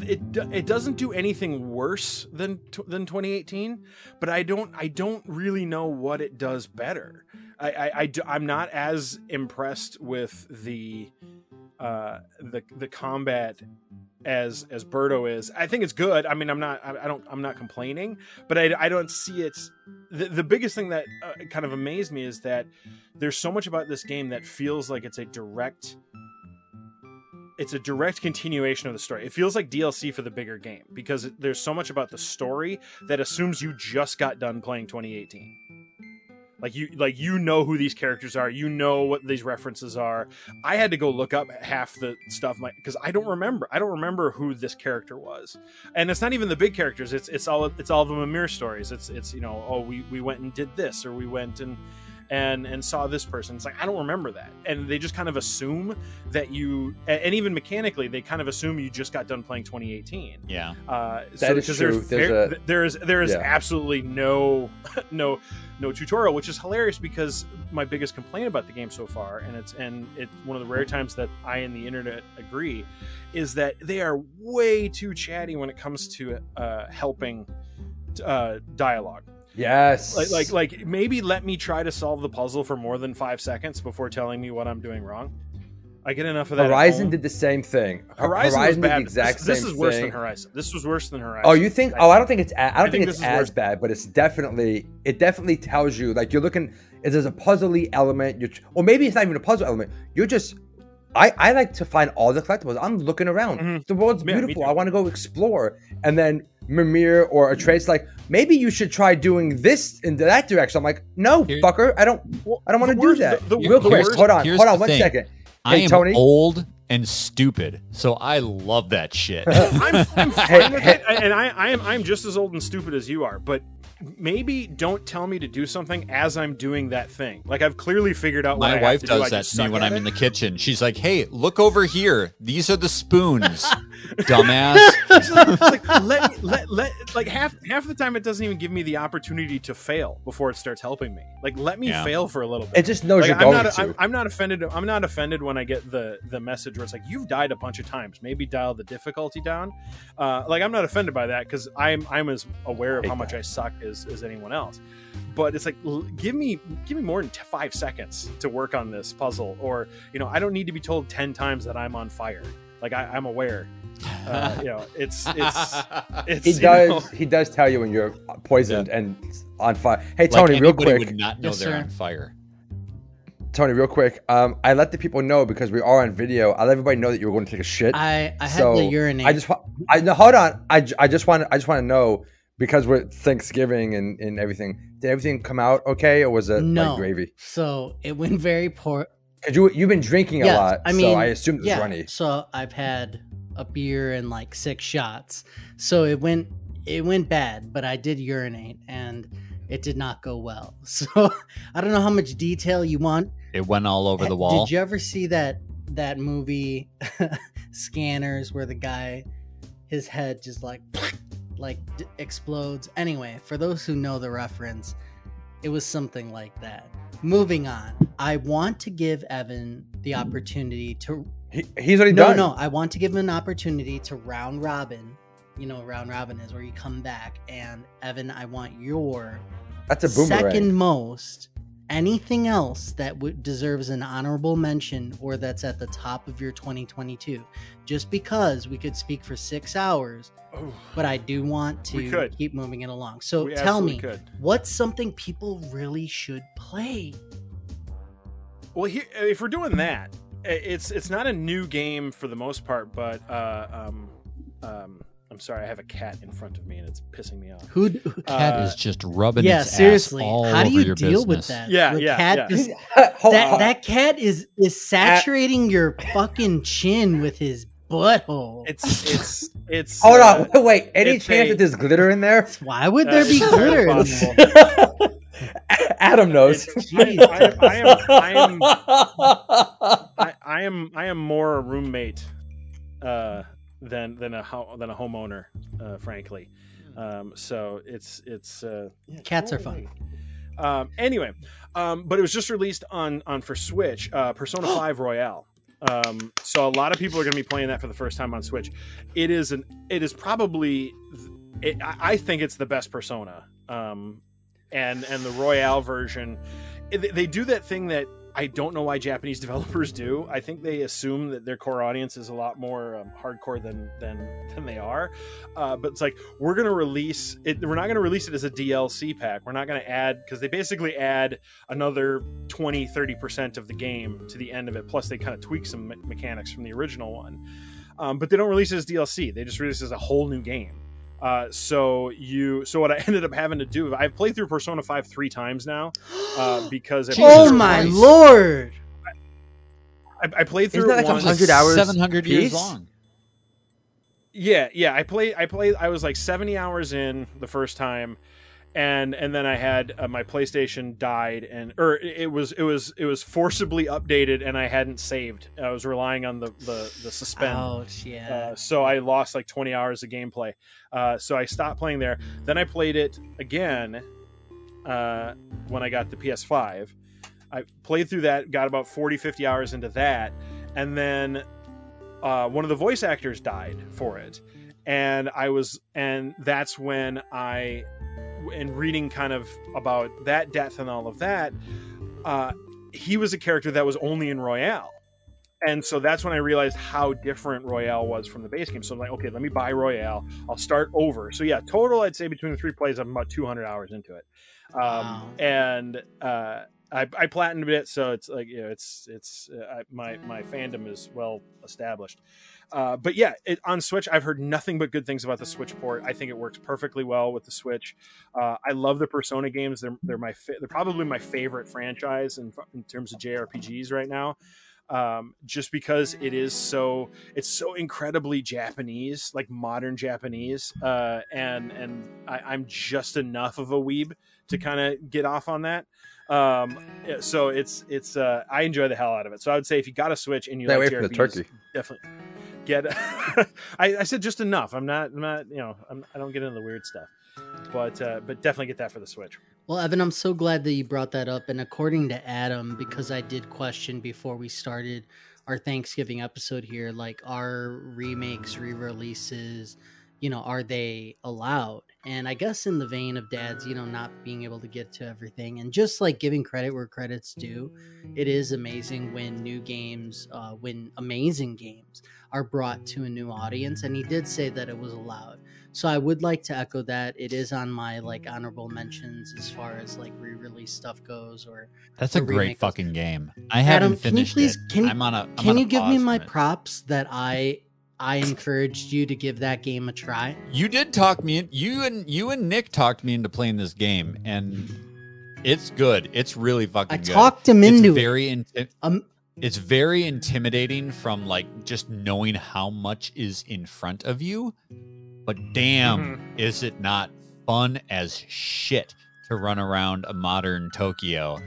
it it doesn't do anything worse than than 2018, but I don't I don't really know what it does better. I I, I do, I'm not as impressed with the uh the the combat as as Berto is. I think it's good. I mean, I'm not I, I don't I'm not complaining, but I I don't see it the, the biggest thing that uh, kind of amazed me is that there's so much about this game that feels like it's a direct it's a direct continuation of the story. It feels like DLC for the bigger game because there's so much about the story that assumes you just got done playing 2018. Like you like you know who these characters are, you know what these references are. I had to go look up half the stuff because I don't remember. I don't remember who this character was, and it's not even the big characters. It's it's all it's all the Mimir stories. It's it's you know oh we we went and did this or we went and and and saw this person. It's like I don't remember that, and they just kind of assume that you and even mechanically they kind of assume you just got done playing 2018. Yeah. Uh, That so, is because true. There's, There's ver- a- there is there is Yeah. absolutely no no no tutorial, which is hilarious because my biggest complaint about the game so far, and it's and it's one of the rare times that I and the internet agree, is that they are way too chatty when it comes to uh, helping uh, dialogue. Yes. Like, like like maybe let me try to solve the puzzle for more than five seconds before telling me what I'm doing wrong. I get enough of that. at Horizon did the same thing. Horizon, was did bad. the exact this, this same is worse thing. than Horizon. This was worse than Horizon. Oh, you think? Oh, I don't think it's. I don't I think think, it's as worse. bad, but it's definitely. It definitely tells you like you're looking. Is there's a puzzly element, you're, or maybe it's not even a puzzle element. You're just. I, I like to find all the collectibles. I'm looking around. Mhm. The world's Yeah, beautiful. I want to go explore. And then Mimir or Atreus like maybe you should try doing this in that direction. I'm like, no, Here- fucker. I don't. I don't want to do that. the- the- Real quick, hold on, hold on, the one thing. second. I Hey, am Tony. old and stupid, so I love that shit. I'm, I'm fine Hey, with hey. it, and I, I am I'm just as old and stupid as you are. But maybe don't tell me to do something as I'm doing that thing. Like I've clearly figured out. what I My have wife to do, does that to me when I'm it. in the kitchen. She's like, "Hey, look over here. These are the spoons, dumbass." It's like, it's like, let, let let like half half the time it doesn't even give me the opportunity to fail before it starts helping me. Like let me Yeah. fail for a little bit. It just knows Like, you're I'm going not, to. I'm, I'm not offended. I'm not offended when I get the the message where it's like you've died a bunch of times. Maybe dial the difficulty down. Uh, like I'm not offended by that because I'm I'm as aware of how much that. I suck as, as anyone else. But it's like give me give me more than t- five seconds to work on this puzzle, or you know I don't need to be told ten times that I'm on fire. Like I, I'm aware. Uh, you know, it's it's it's He you know, does. He does tell you when you're poisoned and on fire. Hey Like Tony, real anybody quick. would not know Yes, they're sir. on fire. Tony, real quick. Um, I let the people know because we are on video. I let everybody know that you were going to take a shit. I I had so to urinate. I just, wa- I no, hold on. I, I just want, I just want to know because we're Thanksgiving and, and everything. Did everything come out okay, or was it no like gravy? So it went very poor. Because you, you've been drinking a lot. I mean, so I assumed it was yeah. runny. So I've had a beer and like six shots. So it went it went bad, but I did urinate and it did not go well. So I don't know how much detail you want. It went all over Eh, the wall. Did you ever see that that movie Scanners where the guy his head just like like d- explodes? Anyway, for those who know the reference, it was something like that. Moving on. I want to give Evan the opportunity to He, he's already no, done. no. No, I want to give him an opportunity to round robin. You know, round robin is where you come back. And Evan, I want your That's a boomerang. second most. Anything else that w- deserves an honorable mention or that's at the top of your 2022. Just because we could speak for six hours, oh, but I do want to keep moving it along. So we tell me, could. what's something people really should play? Well, here, if we're doing that, it's it's not a new game for the most part, but uh, um, um, I'm sorry, I have a cat in front of me and it's pissing me off. Who? d- Cat Uh, is just rubbing yeah, its ass seriously. all How do you your deal with that? Yeah, The yeah, cat yeah. just Hold that that cat is is saturating your fucking chin with his butthole. It's it's it's. Hold uh, on. Wait, wait. Any chance a- that there's glitter in there? Why would Uh, there be glitter in possible. there? Adam knows. It's- I, I, I am I am I, I am I am more a roommate uh, than than a ho- than a homeowner, uh, frankly. Um, so it's it's uh, yeah, Cats are fun. Um, anyway, um, but it was just released on on for Switch, uh, Persona Five Royal. Um, so a lot of people are going to be playing that for the first time on Switch. It is an it is probably it, I I think it's the best Persona. Um, and and the Royal version, it- they do that thing that I don't know why Japanese developers do. I think they assume that their core audience is a lot more um, hardcore than than than they are. Uh, but it's like we're going to release it. We're not going to release it as a DLC pack. We're not going to add because they basically add another 20, 30 percent of the game to the end of it. Plus, they kind of tweak some me- mechanics from the original one. Um, but they don't release it as DLC. They just release it as a whole new game. Uh, so you, so what I ended up having to do, I've played through Persona Five three times now uh, because I oh my once. lord! I, I played through Isn't that it like 100 hours Seven hundred years long. Yeah, yeah. I played. I played. I was like seventy hours in the first time, and and then I had uh, my PlayStation died, and or it was it was it was forcibly updated, and I hadn't saved. I was relying on the the, the suspend. Ouch! Yeah. Uh, so I lost like 20 hours of gameplay. Uh, so I stopped playing there. Then I played it again uh, when I got the PS5. I played through that, got about 40, 50 hours into that. And then uh, one of the voice actors died for it. And I was, and that's when I, in reading kind of about that death and all of that, uh, he was a character that was only in Royal and so that's when I realized how different Royal was from the base game. So I'm like, okay, let me buy Royal. I'll start over. So yeah, total, I'd say between the three plays, I'm about 200 hours into it. Um, Wow. And uh, I, I platinumed it, so it's like you know, it's it's uh, I, my my fandom is well established. Uh, but yeah, it, on Switch, I've heard nothing but good things about the Switch port. I think it works perfectly well with the Switch. Uh, I love the Persona games. They're they're my fa- they're probably my favorite franchise in, in terms of JRPGs right now um, just because it is so it's so incredibly Japanese, like modern Japanese, uh, and and I, I'm just enough of a weeb to kind of get off on that. Um, so it's it's uh, I enjoy the hell out of it. So I would say if you got a Switch and you Stay like away from the turkey. definitely get. I, I said just enough. I'm not I'm not you know I'm, I don't get into the weird stuff, but uh, but definitely get that for the Switch. Well, Evan, I'm so glad that you brought that up. And according to Adam, because I did question before we started our Thanksgiving episode here, like are remakes, re releases, you know, are they allowed? And I guess in the vein of dads, you know, not being able to get to everything and just like giving credit where credit's due, it is amazing when new games, uh, when amazing games are brought to a new audience. And he did say that it was allowed. So I would like to echo that. It is on my like honorable mentions as far as like re-release stuff goes or That's a great fucking game. I Adam, haven't can you finished please- it. can I'm on a. I'm can on a you give me my it. props that I I encouraged you to give that game a try? You did talk me. in- You and you and Nick talked me into playing this game, and it's good. It's really fucking I good. talked him it's into it. very inti- Um, it's very intimidating from like just knowing how much is in front of you. But damn, Mm-hmm. is it not fun as shit to run around a modern Tokyo?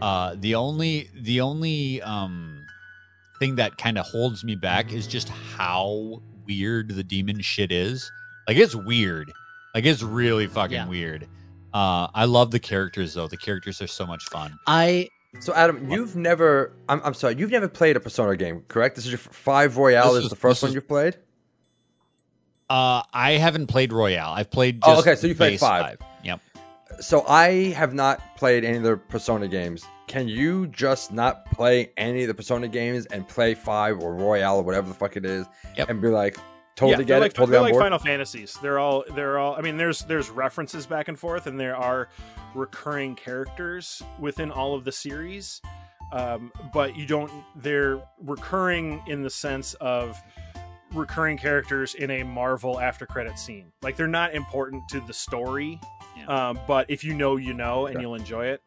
Uh, the only the only um thing that kind of holds me back is just how weird the demon shit is. Like it's weird. Like it's really fucking Yeah. weird. Uh, I love the characters though. The characters are so much fun. I So Adam, you've never I'm, I'm sorry, you've never played a Persona game, correct? This is your five Royal This is the first one is- you've played? Uh, I haven't played Royal. I've played. Oh, Just okay, so you played base five. Yep. So I have not played any of the Persona games. Can you just not play any of the Persona games and play five or Royal or whatever the fuck it is, Yep. and be like totally yeah, get they're it, like, totally they're on like board? Final Fantasies. They're all they're all. I mean, there's there's references back and forth, and there are recurring characters within all of the series. Um, but you don't. They're recurring in the sense of recurring characters in a Marvel after credit scene. Like they're not important to the story. Yeah. Um, but if you know, you know, and Okay. you'll enjoy it.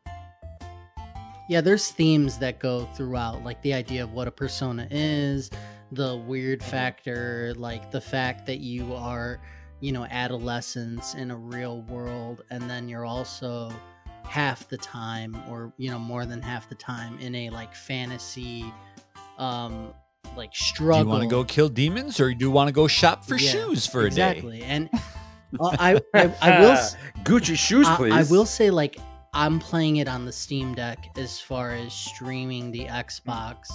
yeah, there's themes that go throughout, like the idea of what a persona is, the weird factor, like the fact that you are, you know, adolescents in a real world, and then you're also half the time, or you know, more than half the time in a like fantasy, um, like Do struggle. you want to go kill demons, or do you want to go shop for Yeah, shoes for a day? exactly, and uh, I, I I will. Gucci shoes, I- please. I, will say, like, I'm playing it on the Steam Deck as far as streaming the Xbox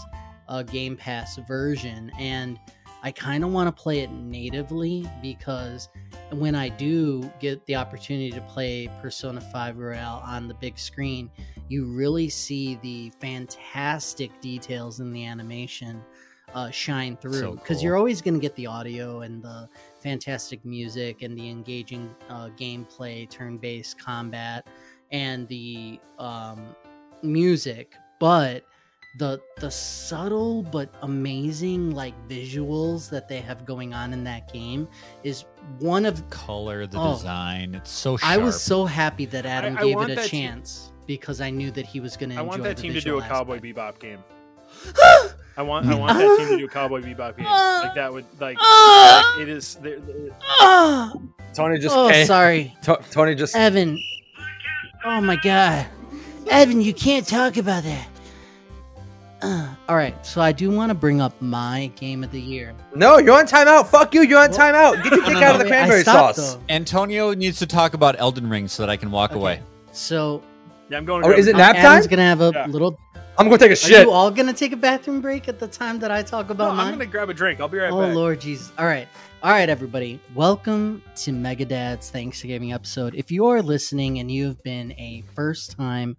uh, Game Pass version, and I kind of want to play it natively because when I do get the opportunity to play Persona 5 Royal on the big screen, you really see the fantastic details in the animation uh, shine through So because cool. you're always going to get the audio and the fantastic music and the engaging uh, gameplay, turn-based combat, and the um, music, but the the subtle but amazing like visuals that they have going on in that game is one of Color, the Oh. design, it's so sharp. I was so happy that Adam I gave want it a that team- chance because I knew that he was going to enjoy it. I want that the team to do visual a Cowboy aspect. Bebop game. I want I want that team to do a Cowboy Bebop game. Like that would like, like it is. they're- they're-! Tony just oh, came. sorry. To- Tony just Evan. Oh my god. Evan, you can't talk about that. Uh, all right, so I do want to bring up my game of the year. no. You're on timeout. Fuck you. You're on Well- timeout. Get your dick no, out of the Wait, cranberry stopped, sauce. though. Antonio needs to talk about Elden Ring so that I can walk Okay. away. So yeah, I'm going. Oh, grab is it drink. nap Adam's time? gonna have a Yeah. little. I'm gonna take a Are shit. you all gonna take a bathroom break at the time that I talk No, about I'm gonna grab a drink. I'll be right back. oh back. Lord Jesus! All right, all right, everybody. Welcome to Megadad's Thanksgiving episode. If you are listening and you have been a first time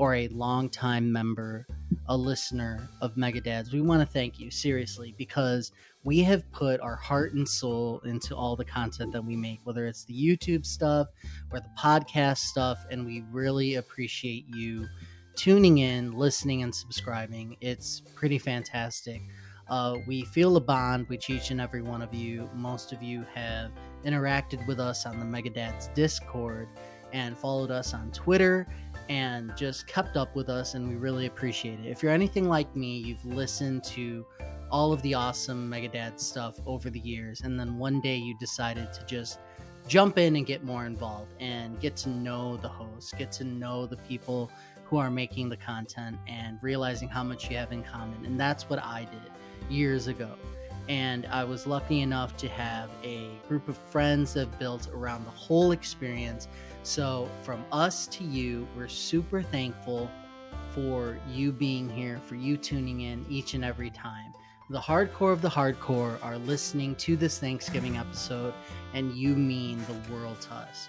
or a long time member, a listener of Megadads, we want to thank you seriously because we have put our heart and soul into all the content that we make, whether it's the YouTube stuff or the podcast stuff, and we really appreciate you tuning in, listening, and subscribing. It's pretty fantastic. Uh, we feel a bond with each and every one of you. Most of you have interacted with us on the Megadads Discord and followed us on Twitter and just kept up with us, and we really appreciate it. If you're anything like me, you've listened to all of the awesome Megadad stuff over the years, and then one day you decided to just jump in and get more involved and get to know the hosts, get to know the people who are making the content, and realizing how much you have in common. And that's what I did years ago. And I was lucky enough to have a group of friends that built around the whole experience. So, from us to you, we're super thankful for you being here, for you tuning in each and every time. the hardcore of the hardcore are listening to this Thanksgiving episode, and you mean the world to us.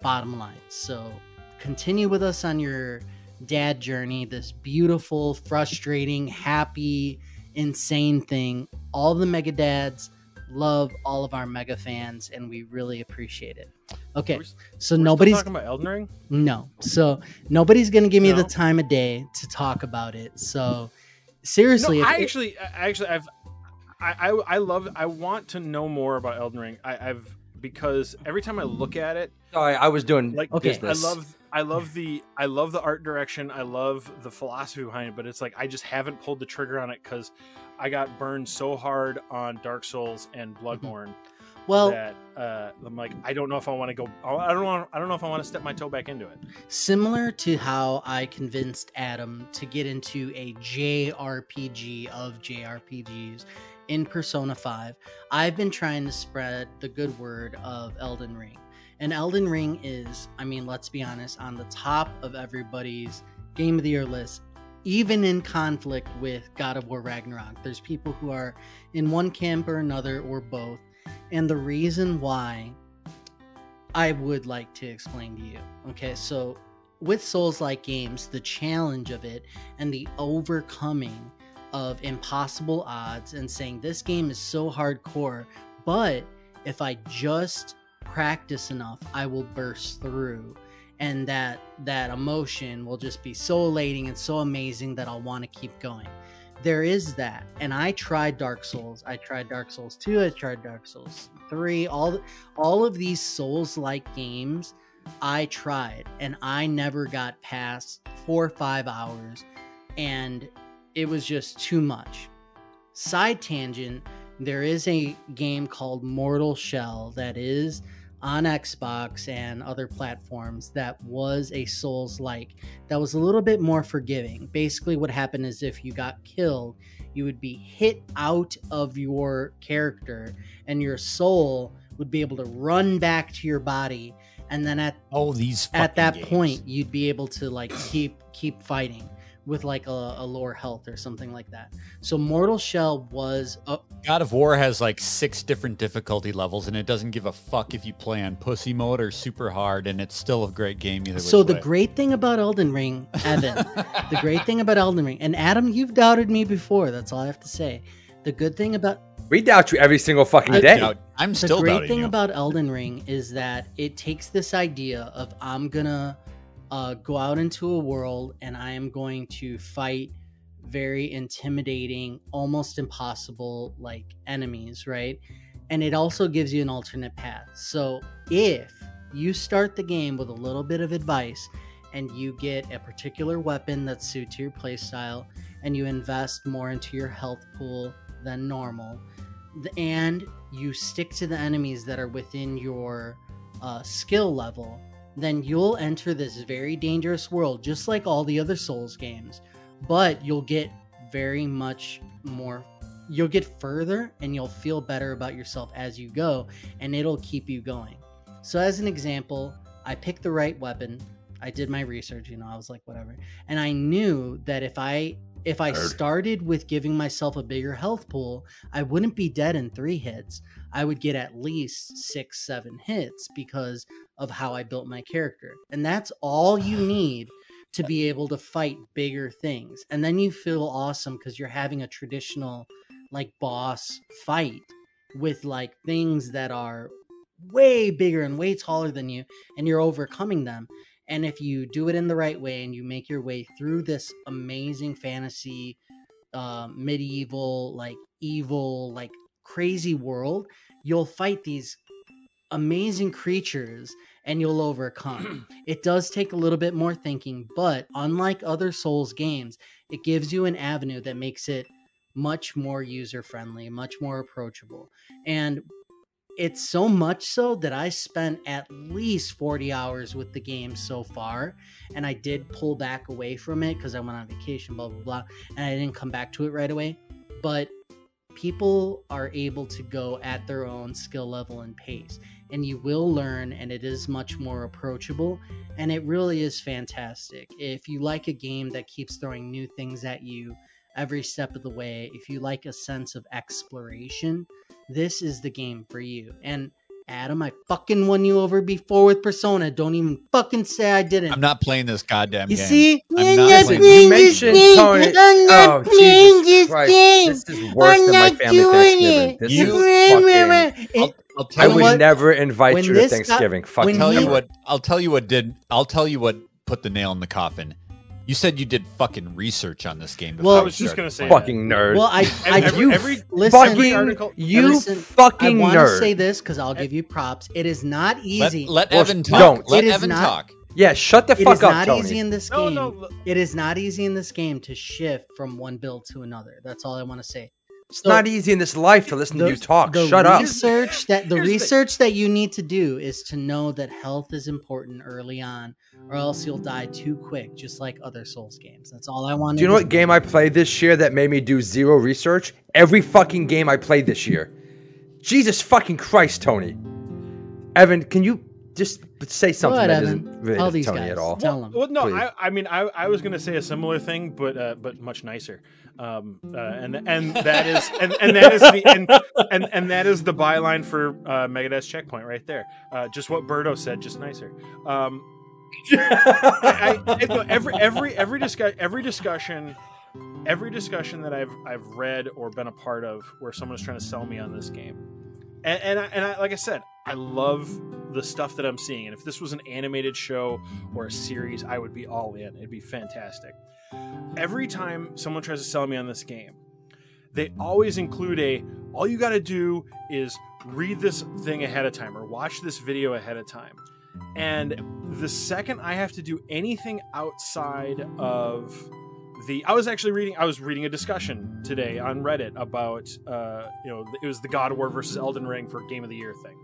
Bottom line. So continue with us on your dad journey, this beautiful, frustrating, happy, insane thing. All the mega dads love all of our mega fans, and we really appreciate it. Okay, We're- so nobody's talking about Elden Ring. no. So nobody's gonna give me the time of day to talk about it. So seriously, no, I it- actually, I actually, I've, I, I, I love, I want to know more about Elden Ring. I, I've because every time I look at it, Sorry, I was doing like Okay. business. I love, I love the, I love the art direction. I love the philosophy behind it, but it's like I just haven't pulled the trigger on it because I got burned so hard on Dark Souls and mm-hmm. Bloodborne well, that uh, I'm like, I don't know if I want to go. I don't want, I don't know if I want to step my toe back into it. similar to how I convinced Adam to get into a JRPG of JRPGs in Persona 5, I've been trying to spread the good word of Elden Ring. And Elden Ring is, I mean, let's be honest, on the top of everybody's game of the year list, even in conflict with God of War Ragnarok. There's people who are in one camp or another or both. And the reason why I would like to explain to you. Okay, so with Souls like games, the challenge of it and the overcoming of impossible odds and saying this game is so hardcore, but if I just practice enough, I will burst through. And that that emotion will just be so elating and so amazing that I'll want to keep going. There is that. And I tried Dark Souls. I tried Dark Souls 2, I tried Dark Souls 3, all all of these souls like games i tried and i never got past four or five hours and it was just too much side tangent there is a game called mortal shell that is on xbox and other platforms that was a souls like that was a little bit more forgiving. Basically what happened is if you got killed you would be hit out of your character and your soul would be able to run back to your body. And then at Oh, these at that games. point you'd be able to like keep keep fighting with like a, a lower health or something like that so mortal shell was a, God of War has like six different difficulty levels, and it doesn't give a fuck if you play on pussy mode or super hard, and it's still a great game either so the way. great thing about elden ring evan the great thing about elden ring and adam you've doubted me before that's all i have to say the good thing about we doubt you every single fucking I day. Doubt- I'm still the great thing you. about Elden Ring is that it takes this idea of I'm gonna uh, go out into a world and I am going to fight very intimidating, almost impossible like enemies, right? And it also gives you an alternate path. So if you start the game with a little bit of advice and you get a particular weapon that suits your playstyle and you invest more into your health pool than normal, and you stick to the enemies that are within your uh, skill level, then you'll enter this very dangerous world, just like all the other Souls games. But you'll get very much more. You'll get further and you'll feel better about yourself as you go, and it'll keep you going. So, as an example, I picked the right weapon. I did my research, you know, I was like, whatever. And I knew that if I if I started with giving myself a bigger health pool, I wouldn't be dead in three hits. I would get at least six, seven hits because of how I built my character. And that's all you need to be able to fight bigger things. And then you feel awesome because you're having a traditional, like, boss fight with, like, things that are way bigger and way taller than you, and you're overcoming them. And if you do it in the right way and you make your way through this amazing fantasy, uh, medieval, like evil, like crazy world, you'll fight these amazing creatures and you'll overcome. it does take a little bit more thinking, but unlike other Souls games, it gives you an avenue that makes it much more user friendly, much more approachable. And it's so much so that I spent at least 40 hours with the game so far. And I did pull back away from it because I went on vacation, blah, blah, blah. And I didn't come back to it right away. But people are able to go at their own skill level and pace. And you will learn, and it is much more approachable. And it really is fantastic. If you like a game that keeps throwing new things at you every step of the way, if you like a sense of exploration, this is the game for you. And Adam, I fucking won you over before with Persona. Don't even fucking say I didn't. I'm not playing this goddamn game. you game. see? I'm I'm not not playing- playing You this mentioned game. Tony. I'm not Oh, playing Jesus this Christ. game. This is worse I'm than my family doing Thanksgiving. it. This You is fucking. I'll, I'll I tell know would what? never invite you to this got- Thanksgiving. Fuck I'll tell you what. I'll tell you what did. I'll tell you what put the nail in the coffin. You said you did fucking research on this game. Before Well- I was just gonna say playing. Fucking nerd. Well, I, I Every- you every- listen. fucking article- you listen, fucking I want to nerd. say this because I'll give you props. It is not easy. let Well, Evan talk. don't. Let Evan not- talk. yeah, shut the It fuck is up, not Tony. easy in this game. no, l- It is not easy in this game to shift from one build to another. That's all I want to say. It's not easy in this life to listen to you talk. the Shut up. research that the Here's the research that you need to do is to know that health is important early on, or else you'll die too quick, just like other Souls games. That's all I want. Do you know what game I played this year that made me do zero research? Every fucking game I played this year. Jesus fucking Christ, Tony. Evan, can you just say something ahead, that Evan. isn't related Tell to these Tony guys. at all? Tell them. Well, no, Please. I, I mean, I, I was going to say a similar thing, but uh, but much nicer, um, uh, and and that is and, and that is the and, and and that is the byline for uh, Megadad's checkpoint right there. Uh, just what Berto said, just nicer. Um, I, I, it- no, every every every discuss every discussion every discussion that I've I've read or been a part of where someone's trying to sell me on this game, and and I, and I, like I said, I love the stuff that I'm seeing. And if this was an animated show or a series, I would be all in. It'd be fantastic. Every time someone tries to sell me on this game, they always include a all you got to do is read this thing ahead of time or watch this video ahead of time. And the second I have to do anything outside of the I was actually reading I was reading a discussion today on Reddit about uh you know it was the God of War versus Elden Ring for game of the year thing.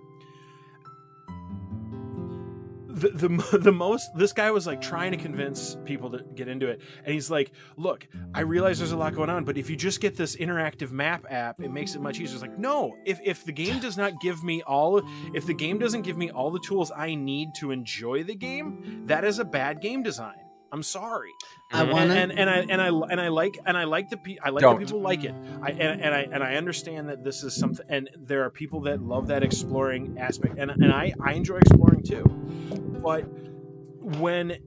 The, the, the most this guy was like trying to convince people to get into it and he's like look i realize there's a lot going on but if you just get this interactive map app it makes it much easier. It's like no if, if the game does not give me all if the game doesn't give me all the tools i need to enjoy the game that is a bad game design i'm sorry I want and, and and I and I and I like and I like the pe- I like Don't. that people like it. I and, and I and I understand that this is something, and there are people that love that exploring aspect, and and I I enjoy exploring too. But when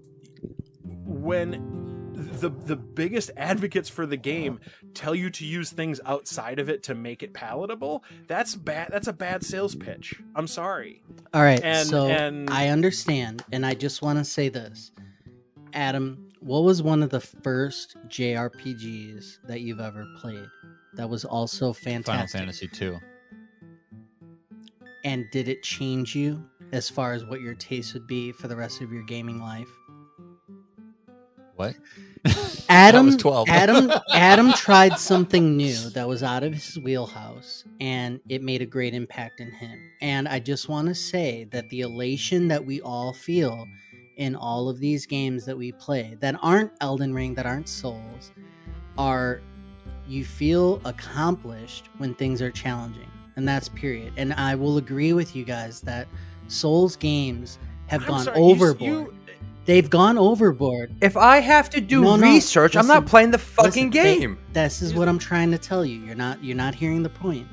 when the the biggest advocates for the game tell you to use things outside of it to make it palatable, that's bad. That's a bad sales pitch. I'm sorry. All right, and- so and- I understand, and I just want to say this, Adam. What was one of the first JRPGs that you've ever played that was also fantastic? Final? Fantasy two. And did it change you as far as what your taste would be for the rest of your gaming life? What? Adam, was 12. Adam, Adam tried something new that was out of his wheelhouse, and it made a great impact in him. And I just want to say that the elation that we all feel in all of these games that we play that aren't Elden Ring, that aren't Souls, are you feel accomplished when things are challenging, and that's period. And I will agree with you guys that Souls games have I'm gone sorry, overboard. you- They've gone overboard If I have to do No, no, research, I'm not playing the fucking Listen, they- game. this is what I'm trying to tell you. You're not you're not hearing the point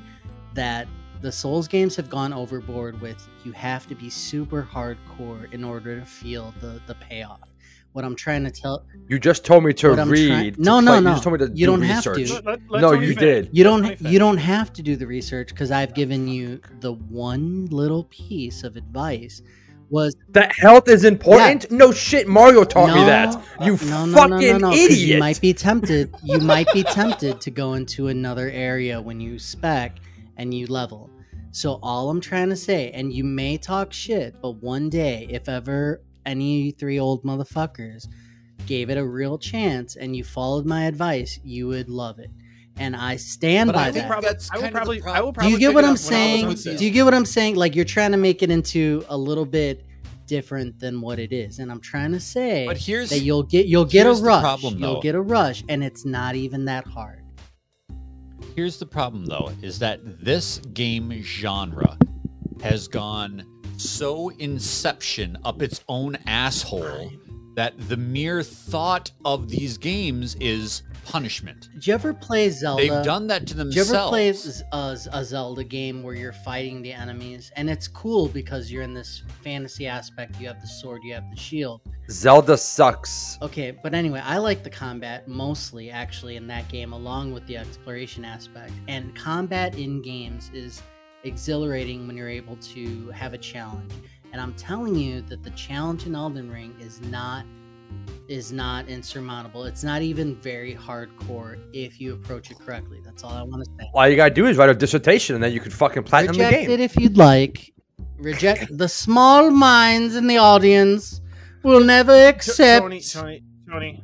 that the Souls games have gone overboard with you have to be super hardcore in order to feel the the payoff. What I'm trying to tell You just told me to What I'm read. to No, no, play- no. You just told me to You do don't have to. Let- let- let No, you finish. did. you don't you don't have to do the research because I've given you the one little piece of advice was That health is important? No shit, Mario taught me that. You no, no, fucking no, no, no, 'cause idiot. You might be tempted. You might be tempted to go into another area when you spec and you level. So all I'm trying to say, and you may talk shit, but one day, if ever any three old motherfuckers gave it a real chance and you followed my advice, you would love it. And I stand But by I I will think that. probably, that's I will kind of probably, problem. I will Do you get what I'm up when I was saying? Do you get what I'm saying? Like you're trying to make it into a little bit different than what it is, and I'm trying to say But here's that you'll get you'll get a rush. problem, you'll get a rush, and it's not even that hard. Here's the problem, though, is that this game genre has gone so inception up its own asshole that the mere thought of these games is punishment. Did you ever play Zelda? They've done that to Did themselves. you ever play z- uh, a, a Zelda game where you're fighting the enemies? And it's cool because you're in this fantasy aspect. You have the sword, you have the shield. Zelda sucks. Okay, but anyway, I like the combat mostly actually in that game, along with the exploration aspect. And combat in games is exhilarating when you're able to have a challenge. And I'm telling you that the challenge in Elden Ring is not is not insurmountable. It's not even very hardcore if you approach it correctly. That's all I want to say. All you gotta do is write a dissertation, and then you can fucking platinum the game. Reject it if you'd like. Reject the small minds in the audience will never accept. Tony, Tony, Tony.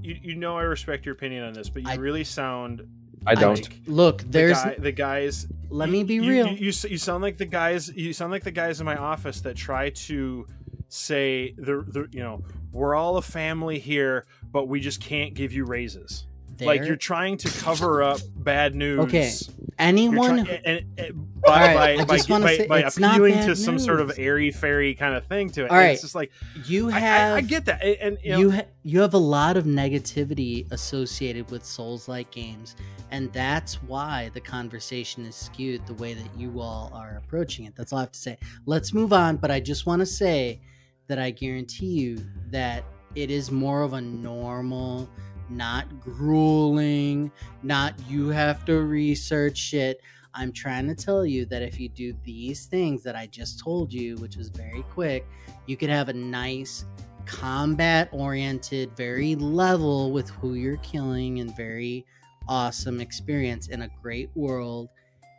You, you know I respect your opinion on this, but you I- really sound. I don't. like Look, the there's. guy- the guys. let you- me be you- real. You, you, you sound like the guys. You sound like the guys in my office that try to say the the you know we're all a family here, but we just can't give you raises. Like you're trying to cover up bad news. Okay, anyone. try- and, and by, All right, by, by, by, say by appealing to some sort of airy fairy kind of thing to it. All right, It's just like you I- have. I, I get that, and, and, you know, you ha- you have a lot of negativity associated with souls like games and that's why the conversation is skewed the way that you all are approaching it that's all i have to say let's move on but i just want to say that i guarantee you that it is more of a normal not grueling not you have to research shit i'm trying to tell you that if you do these things that i just told you which was very quick you could have a nice combat oriented, very level with who you're killing, and very awesome experience in a great world.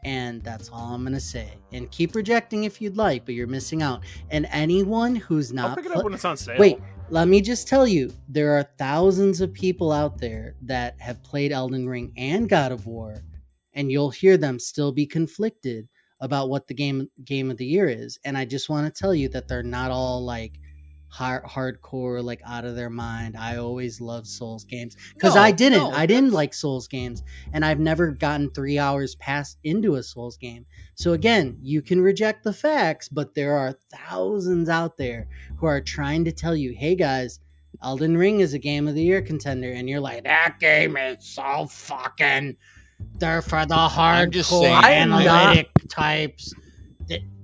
And that's all I'm gonna say. And keep rejecting if you'd like, but you're missing out. And anyone who's I'll not pick it pl- up when it's on sale. Wait, let me just tell you, there are thousands of people out there that have played Elden Ring and God of War, and you'll hear them still be conflicted about what the game game of the year is. And I just want to tell you that they're not all like hard, hardcore, like out of their mind. I always loved Souls games because No, I didn't. no, I didn't like Souls games, and I've never gotten three hours past into a Souls game. So again, you can reject the facts, but there are thousands out there who are trying to tell you, hey guys, Elden Ring is a game of the year contender, and you're like, that game is so fucking. They're for the hardcore saying- I'm not- analytic types.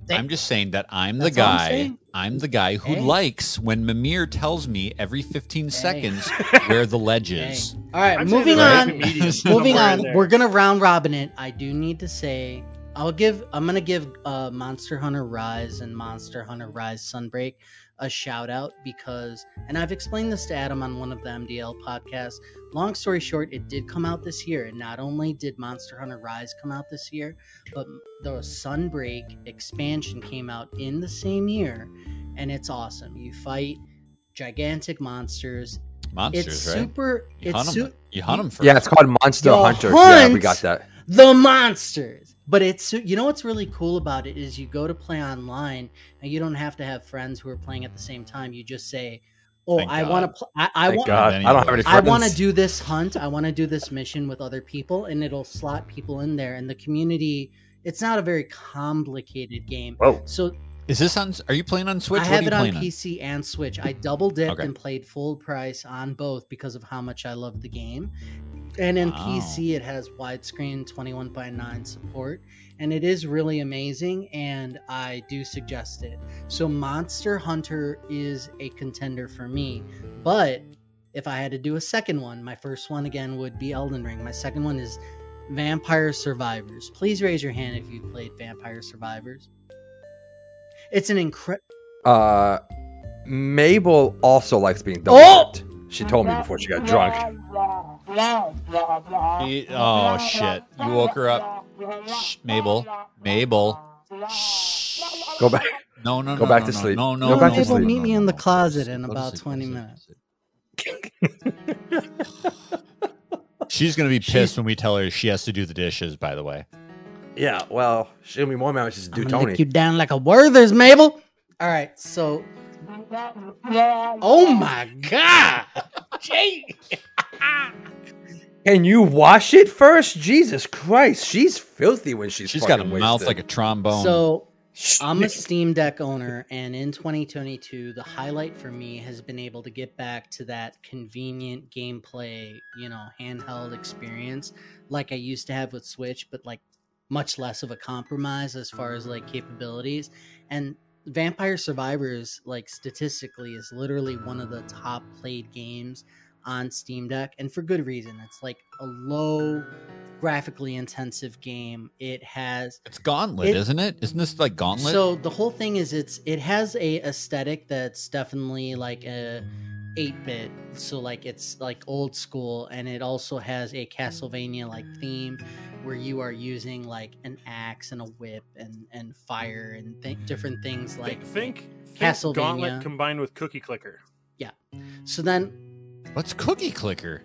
They- they- I'm just saying that I'm the That's all I'm guy. I'm the guy who Hey. likes when Mimir tells me every 15 seconds where the ledge is. All right, I'm moving on. right moving on. there. We're gonna round robin it. I do need to say, I'll give. I'm gonna give uh, Monster Hunter Rise and Monster Hunter Rise Sunbreak a shout out because, and I've explained this to Adam on one of the MDL podcasts. Long story short, it did come out this year, and not only did Monster Hunter Rise come out this year, but the Sunbreak expansion came out in the same year, and it's awesome. You fight gigantic monsters. Monsters, it's right? super. You it's hunt 'em. su- You hunt them first. Yeah, it's called Monster Yo, Hunter. Yeah, we got that. The monsters. But it's you know what's really cool about it is you go to play online and you don't have to have friends who are playing at the same time. You just say, "Oh, Thank I want to. Pl- I, I want. God. I don't have any those. I want to do this hunt. I want to do this mission with other people, and it'll slot people in there. And the community. It's not a very complicated game. Whoa. So Is this on? Are you playing on Switch? I have it on playing PC and Switch. I double dipped Okay. and played full price on both because of how much I love the game. And in Wow. PC, it has widescreen 21 by 9 support, and it is really amazing. And I do suggest it. So, Monster Hunter is a contender for me, but if I had to do a second one, my first one again would be Elden Ring. My second one is Vampire Survivors. Please raise your hand if you've played Vampire Survivors. It's an incredible. Uh, Mabel also likes being double Oh! She told me before she got drunk. She- oh shit! You woke her up, Shh, Mabel. Mabel. Shh. Go back. No, no, Go no, back no, to no, sleep. No, no, Go no, back to no, sleep. no, Meet me in the no. closet Go in to about sleep, go to 20 minutes. sleep. She's gonna be pissed when we tell her she has to do the dishes. By the way, Yeah, well, she'll be more mad when she's do I'm gonna Tony. lick you down like a Werther's, Mabel. All right, so. Oh my God! Jay. Can you wash it first? Jesus Christ, she's filthy when she's she's got a fucking mouth wasted. like a trombone. So I'm a Steam Deck owner, and in 2022, the highlight for me has been able to get back to that convenient gameplay, you know, handheld experience like I used to have with Switch, but like much less of a compromise as far as like capabilities. And Vampire Survivors, like statistically, is literally one of the top played games on Steam Deck, and for good reason. It's like a low graphically intensive game. It has It's Gauntlet, isn't it? Isn't this like Gauntlet? so the whole thing is it's it has a aesthetic that's definitely like a 8-bit so like it's like old school and it also has a castlevania like theme where you are using like an axe and a whip and and fire and th- different things like think, think Castlevania. Gauntlet combined with Cookie Clicker. Yeah. So then What's Cookie Clicker?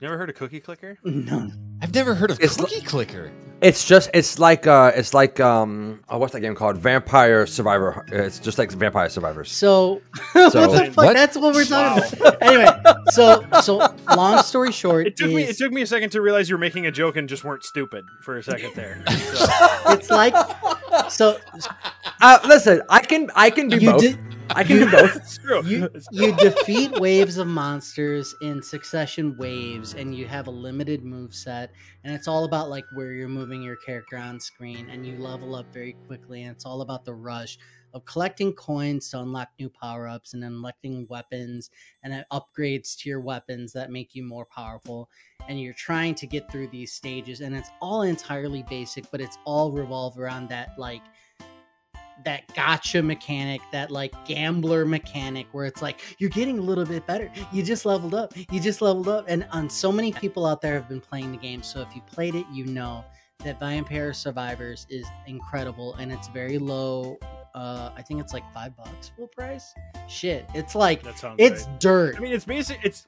You ever heard of Cookie Clicker? no I've never heard of It's Cookie Clicker. It's just it's like uh it's like um oh, what's that game called? Vampire Survivor. It's just like Vampire Survivors. so, So- what the fuck What? that's what we're talking Wow. about anyway so so long story short It took me. It is- took me a second to realize you were making a joke and just weren't stupid for a second there. So, it's like so Uh, listen, I can I can do you both. did I can do both. it's true. you you defeat waves of monsters in succession waves and you have a limited move set and it's all about like where you're moving your character on screen and you level up very quickly and it's all about the rush of collecting coins to unlock new power-ups and unlocking weapons and then upgrades to your weapons that make you more powerful and you're trying to get through these stages and it's all entirely basic but it's all revolve around that like that gotcha mechanic, that like gambler mechanic where it's like you're getting a little bit better. You just leveled up. You just leveled up. And on so many people out there have been playing the game. So if you played it, you know that Vampire Survivors is incredible and it's very low. Uh, I think it's like five bucks full price. Shit, it's like it's right. dirt. I mean, it's basic. It's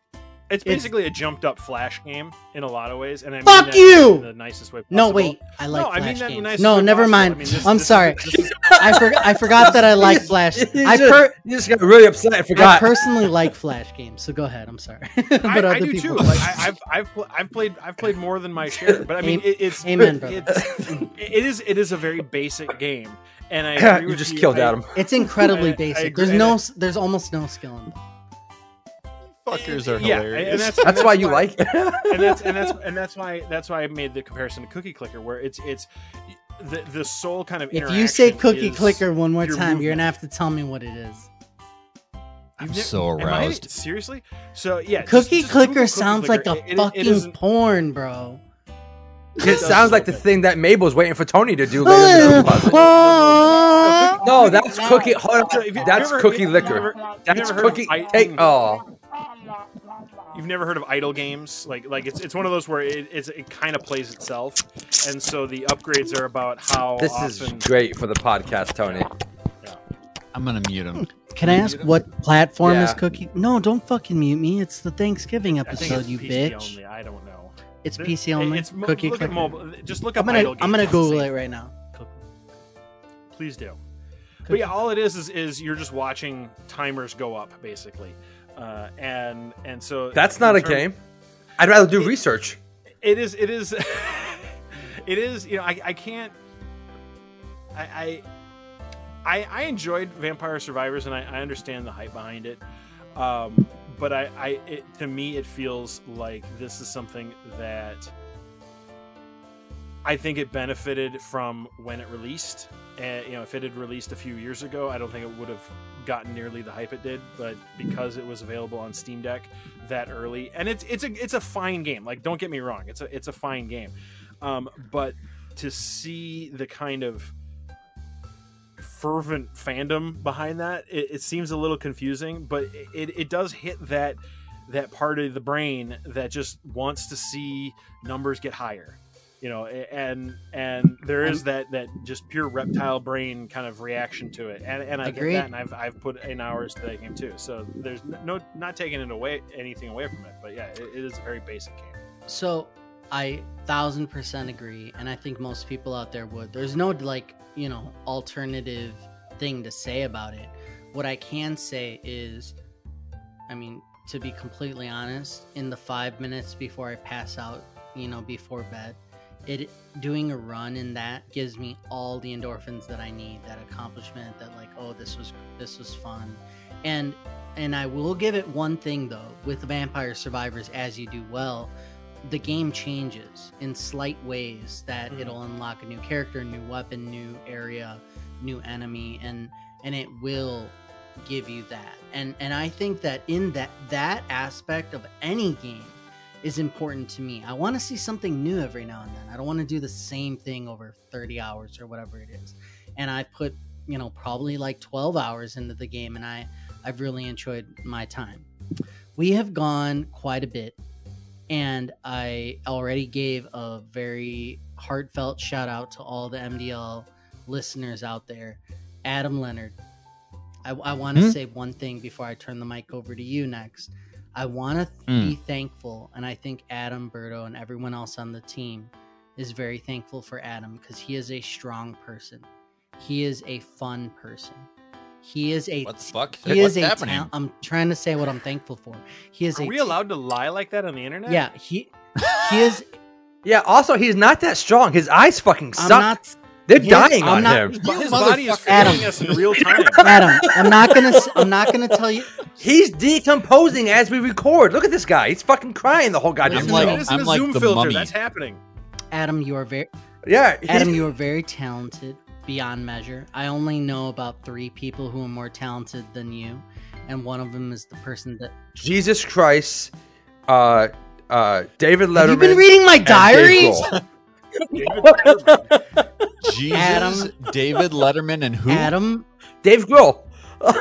it's It's- basically a jumped up flash game in a lot of ways, and I mean Fuck that you! in the nicest way. Possible. no, wait, I like no, I flash mean that in the games. nicest no, way never possible. mind. I mean, this- I'm this is- sorry. this is- I forgot. I forgot that I like flash. You I just, per- you just got really upset and I forgot. personally like flash games, so go ahead. I'm sorry, but I, other I do people too. Like I, I've I've pl- I've played I've played more than my share, but I mean Am- it, it's Amen, brother. it's, it is it is a very basic game, and I agree you with just you. killed I- Adam. It's incredibly I- I basic. agree, there's no, I- s there's almost no skill in it. Fuckers are Yeah, hilarious. and that's That's why you like it. and that's and that's and that's why that's why I made the comparison to Cookie Clicker, where it's it's the the sole kind of If you say cookie clicker one more your time, you're gonna have to tell me what it is. I'm You've so Am I- aroused. seriously? So yeah, Cookie just Google clicker Cookie sounds Clicker. like a It- it- it fucking isn't- porn, bro. It sounds like the thing that Mabel's waiting for Tony to do later in the puzzle. No, that's cookie. Hold So on. you- That's cookie you liquor. ever- That's never heard of cookie. I- Take. Oh, You've never heard of idle games? Like like it's it's one of those where it it's, it kind of plays itself, and so the upgrades are about how this is great for the podcast, Tony. I'm gonna mute him. Can I ask what platform is cookie? No, don't fucking mute me. It's the Thanksgiving episode, you PC bitch. Only. I don't know. It's It- PC only. It's mo- cookie look at mobile. Just look up I'm gonna idle I'm gonna games. It's the Google it right now. Please do. But yeah, all it is is, is you're just watching timers go up basically, uh, and and so That's not in a game. I'd rather do research. It is. It is. it is. You know, I, I can't. I, I I I enjoyed Vampire Survivors, and I, I understand the hype behind it. Um, but I, I it, to me, it feels like this is something that I think it benefited from when it released. And you know, if it had released a few years ago, I don't think it would have gotten nearly the hype it did. But because it was available on Steam Deck that early, and it's it's a it's a fine game. Like, don't get me wrong, it's a it's a fine game. Um, but to see the kind of fervent fandom behind that, it, it seems a little confusing. But it, it does hit that that part of the brain that just wants to see numbers get higher you know and and there is that that just pure reptile brain kind of reaction to it and and i Agreed. get that and i've i've put in hours to that game too so there's no not taking it away anything away from it but yeah it, it is a very basic game So I thousand percent agree, and I think most people out there would. There's no like you know alternative thing to say about it. What I can say is, I mean, to be completely honest, in the five minutes before I pass out, you know, before bed, it doing a run in that gives me all the endorphins that I need, that accomplishment, that like, oh, this was this was fun. And and I will give it one thing though, with Vampire Survivors as you do well, the game changes in slight ways that Mhm. it'll unlock a new character, new weapon, new area, new enemy and and it will give you that. And and I think that in that that aspect of any game is important to me. I want to see something new every now and then. I don't want to do the same thing over 30 hours or whatever it is. And I put, you know, probably like 12 hours into the game and I I've really enjoyed my time. We have gone quite a bit and I already gave a very heartfelt shout out to all the MDL listeners out there. Adam Leonard. I, I want to Hmm? say one thing before I turn the mic over to you next. I want to Hmm. be thankful, and I think Adam, Berto, and everyone else on the team is very thankful for Adam because he is a strong person. He is a fun person. He is a What the fuck? he What's is a happening? tal- I'm trying to say what I'm thankful for. He is Are a we ta- allowed to lie like that on the internet? Yeah, he he is. Yeah. Also, he's not that strong. His eyes fucking I'm suck. not They're Yeah, dying I'm on not- him. But his body is. Adam. failing us in real time. Adam. I'm not gonna. s- I'm not gonna tell you. He's decomposing as we record. Look at this guy. He's fucking crying the whole goddamn I'm Listen, like- show. it isn't I'm a like Zoom the filter. mummy. That's happening. Adam, you are very yeah. he- Adam, you are very talented beyond measure. I only know about three people who are more talented than you, and one of them is the person that. Jesus Christ. Uh, uh, David Letterman. Have you been reading my and Dave diaries? Grohl. Jesus, Adam- David Letterman, and who? Adam, Dave Grohl.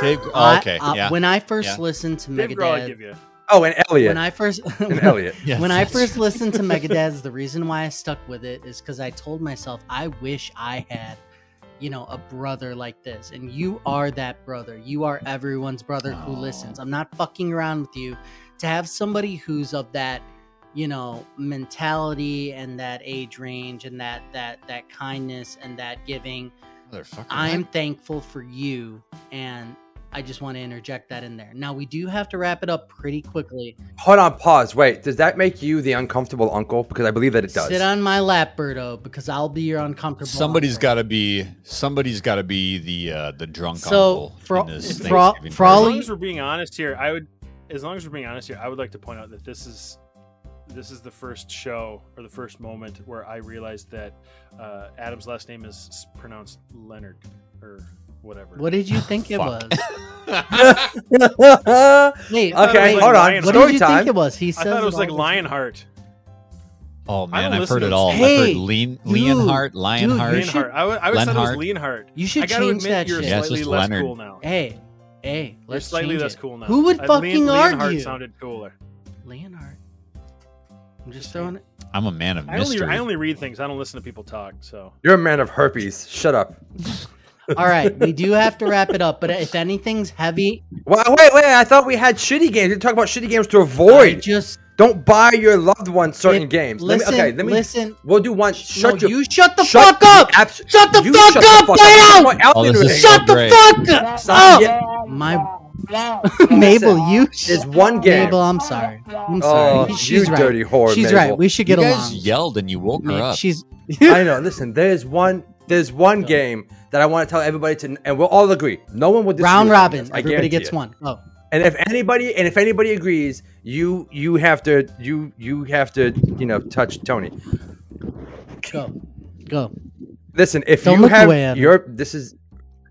Dave, oh, I- okay, uh, yeah. When I first Yeah. listened to Dave Grohl, I Megadad, give you. Oh, and Elliot. when I first and Elliot. Yes, when I first true. listened to Megadad's, the reason why I stuck with it is because I told myself I wish I had, you know, a brother like this, and you are that brother. You are everyone's brother who listens. I'm not fucking around with you. To have somebody who's of that, you know, mentality and that age range and that that that kindness and that giving, I'm what? thankful for you, and I just want to interject that in there. Now we do have to wrap it up pretty quickly. Hold on, pause. Wait, does that make you the uncomfortable uncle? Because I believe that it does. Sit on my lap, Berto, because I'll be your uncomfortable. somebody's got to be. Somebody's got to be the uh, the drunk So, uncle for- in this for all- for As all party. long as we're being honest here, I would. As long as we're being honest here, I would like to point out that this is this is the first show or the first moment where I realized that uh, Adam's last name is pronounced Leonard or whatever. What did you think it was? Wait, Okay, it was like hold on. Lion- What Story did you time. think it was? He I thought it was like Lionheart. oh man, I've heard it all. Hey, I've heard Lean, dude, Leonhart, dude, Lionheart. you should- Leonhardt. I, w- I always thought it was Leonhardt. You should I gotta change admit, that you're shit. Yeah, slightly just less Leonard. cool now. Hey, hey, You're let's slightly change less it. cool now. Who would Uh, fucking Leon- Leonhardt argue? sounded cooler. Leonard. I'm just Just throwing it. I'm a man of I only, mystery. I only read things. I don't listen to people talk. So You're a man of herpes. Shut up. All right, we do have to wrap it up. But if anything's heavy, Well, wait, wait. I thought we had shitty games. We talk about shitty games to I avoid. just Don't buy your loved ones certain If- games. Listen, let me, okay, let me. listen. We'll do one. Shut no, your. you shut the shut fuck up. abs- Shut the you fuck shut up, the fuck get up. out! Oh, this Elton is so Shut the great. fuck Stop. up. Yeah. My Mabel, you. There's one game. Mabel, I'm sorry. I'm oh, sorry. Oh, He- you she's right. dirty whore, She's Mabel. right. We should get along. you get guys along. yelled and you woke her Ma- up. She's I know. Listen, there's one. There's one game that I want to tell everybody to, and we'll all agree. No one will disagree round with me on robin. this, I Everybody gets it. one. Oh, And if anybody, and if anybody agrees, you you have to you you have to you know touch Tony. go, go. Listen, if Don't you look have away your this is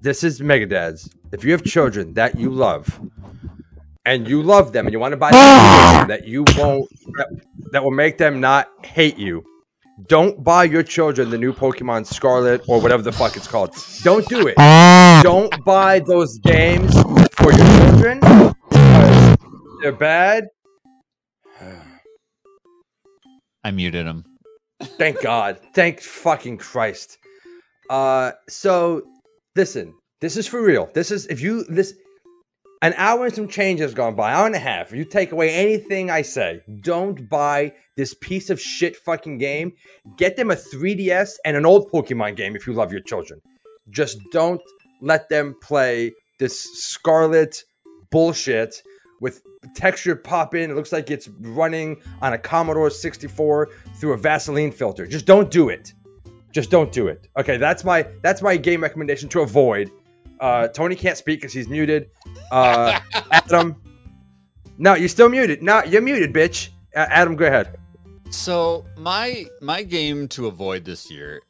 this is Megadads. If you have children that you love, and you love them, and you want to buy something that you won't that, that will make them not hate you, don't buy your children the new Pokemon Scarlet or whatever the fuck it's called. Don't do it. Don't buy those games for your children they're bad. I muted him. Thank God. Thank fucking Christ. Uh so listen, this is for real. This is if you this an hour and some change has gone by, hour and a half. You take away anything I say, don't buy this piece of shit fucking game. Get them a 3DS and an old Pokemon game if you love your children. Just don't let them play this Scarlet bullshit with texture pop in. It looks like it's running on a Commodore 64 through a Vaseline filter. Just don't do it. Just don't do it. Okay, that's my that's my game recommendation to avoid. Uh, Tony can't speak because he's muted. Uh, Adam, no, you're still muted. No, you're muted, bitch. Uh, Adam, go ahead. So my my game to avoid this year,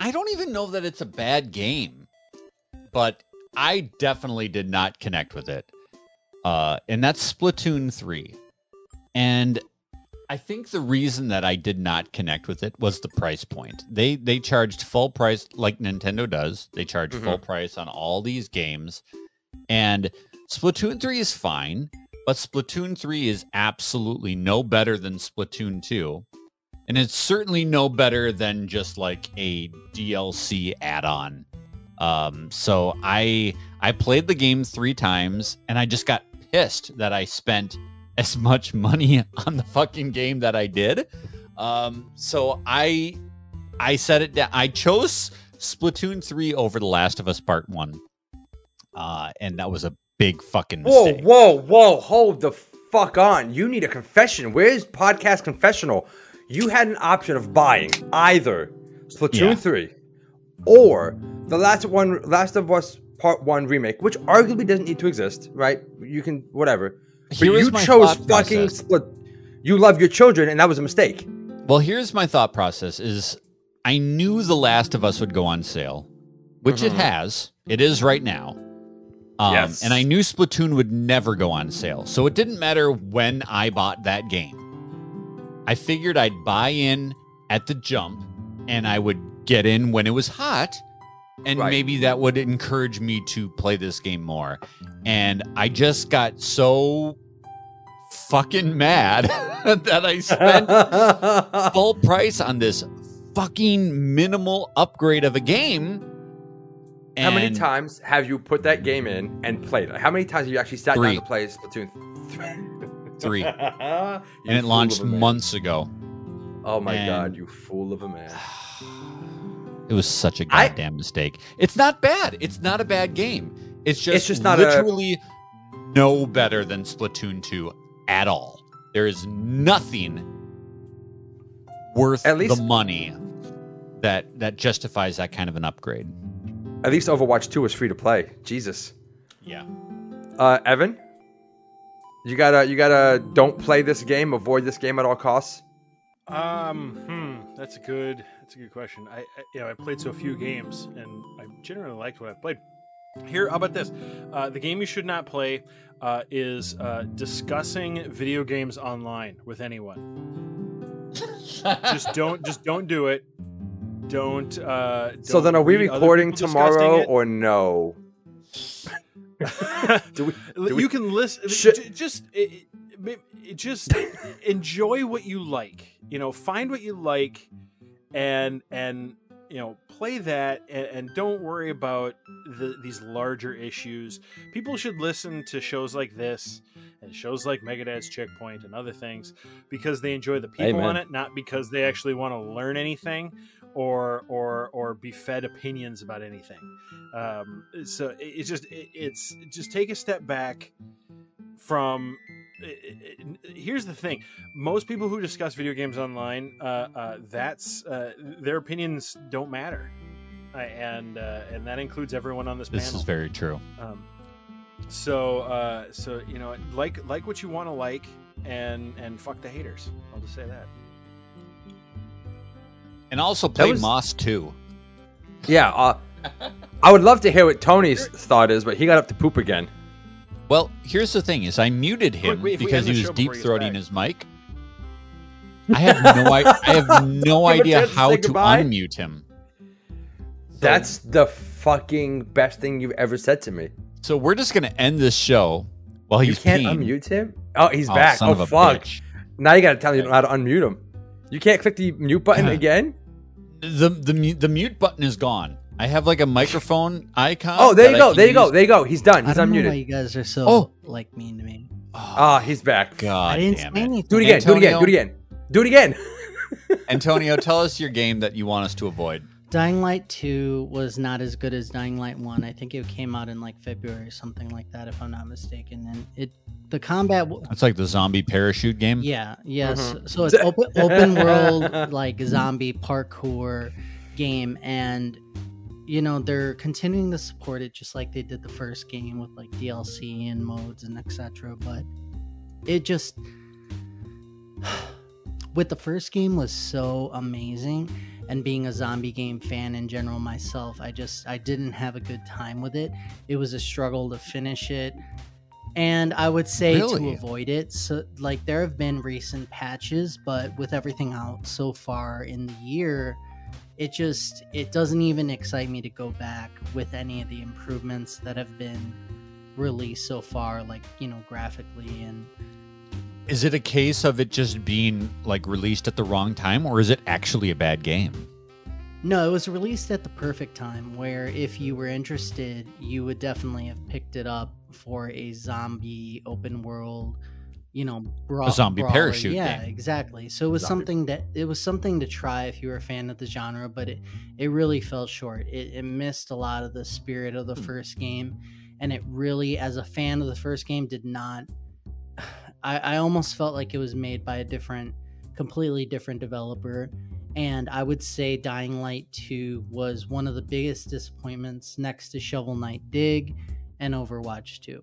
I don't even know that it's a bad game, but I definitely did not connect with it. Uh, and that's Splatoon three, and I think the reason that I did not connect with it was the price point. They they charged full price like Nintendo does. They charge Mhm. full price on all these games, and Splatoon three is fine. But Splatoon 3 is absolutely no better than Splatoon 2. And it's certainly no better than just like a DLC add-on. Um, so I I played the game 3 times and I just got pissed that I spent as much money on the fucking game that I did. Um, so I I set it down. I chose Splatoon 3 over The Last of Us Part 1. Uh, and that was a big fucking Whoa, whoa, whoa! Hold the fuck on. You need a confession. Where's podcast confessional? You had an option of buying either Splatoon Yeah. three or the last one, Last of Us Part One remake, which arguably doesn't need to exist, right? You can whatever. But Here you chose fucking. Split. You love your children, and that was a mistake. Well, here's my thought process is I knew The Last of Us would go on sale, which it Mhm. has. It is right now. Um, Yes. And I knew Splatoon would never go on sale. So it didn't matter when I bought that game. I figured I'd buy in at the jump and I would get in when it was hot. And Right. maybe that would encourage me to play this game more. And I just got so fucking mad that I spent full price on this fucking minimal upgrade of a game. How many times have you put that game in and played it? How many times have you actually sat Three. down to play Splatoon Three. You And it launched of a man. months ago. Oh my and- god, you fool of a man. It was such a goddamn mistake. It's not bad. It's not a bad game. It's just, It's just not a- literally no better than Splatoon 2 at all. There is nothing worth At least- the money that that justifies that kind of an upgrade. At least Overwatch 2 was free to play. Jesus. Yeah. Uh, Evan, you gotta, you gotta, don't play this game. Avoid this game at all costs. Um, hmm, that's a good that's a good question. I, I you know I played so few games, and I generally liked what I played. Here, how about this? Uh, the game you should not play uh, is uh, discussing video games online with anyone. just don't just don't do it. Don't. Uh, so don't then, are we recording tomorrow or no? Do we? do we- you can listen. Should- just, it, it, it just enjoy what you like. You know, find what you like, and and you know, play that, and, and don't worry about the, these larger issues. People should listen to shows like this and shows like Megadad's Checkpoint and other things because they enjoy the people Amen. on it, not because they actually want to learn anything or or or be fed opinions about anything. Um, so it, it's just it, it's just take a step back from. It- it- here's the thing: most people who discuss video games online, uh, uh, that's uh, their opinions don't matter, uh, and uh, and that includes everyone on this, This panel. is very true. Um, so uh, so you know, like like what you want to like, and and fuck the haters. I'll just say that. And also play was- Moss 2. Yeah. Uh, I would love to hear what Tony's thought is, but he got up to poop again. Well, here's the thing: is I muted him wait, because he was deep throating his mic. I have no, I, I have no Give him a idea chance how say to goodbye. unmute him. That's the fucking best thing you've ever said to me. So we're just gonna end this show while You he's can't peeing. unmute him. Oh, he's Oh, back. son Oh of a fuck! bitch. Now you gotta tell me how to unmute him. You can't click the mute button again. The the the mute button is gone. I have like a microphone icon. Oh, there you go. can There you go. There you go. He's done. He's I He's don't know why unmuted. you guys are so Oh. like mean to me. Ah, he's back. God I didn't damn it. anything. Do it again. Do it again. Do it again. Do it again. Antonio, tell us your game that you want us to avoid. Dying Light 2 was not as good as Dying Light 1. I think it came out in like February or something like that, if I'm not mistaken. And it, the combat, w- It's like the zombie parachute game. yeah, yes. Mhm. So it's open, open world, like zombie parkour game. And, you know, they're continuing to support it just like they did the first game with like DLC and modes and etc. But it just, with the first game was so amazing and being a zombie game fan in general myself i just i didn't have a good time with it it was a struggle to finish it and i would say to avoid it so like there have been recent patches but with everything out so far in the year it just it doesn't even excite me to go back with any of the improvements that have been released so far like you know graphically and Is it a case of it just being like released at the wrong time, or is it actually a bad game? No, it was released at the perfect time where if you were interested, you would definitely have picked it up for a zombie open world, you know, bra- A zombie brawler. parachute Yeah, game. exactly. So it was Zombie- something that it was something to try if you were a fan of the genre, but it it really fell short. It, it missed a lot of the spirit of the Hmm. first game, and it really, as a fan of the first game, did not. I, I almost felt like it was made by a different, completely different developer and I would say Dying Light 2 was one of the biggest disappointments next to Shovel Knight Dig and Overwatch 2.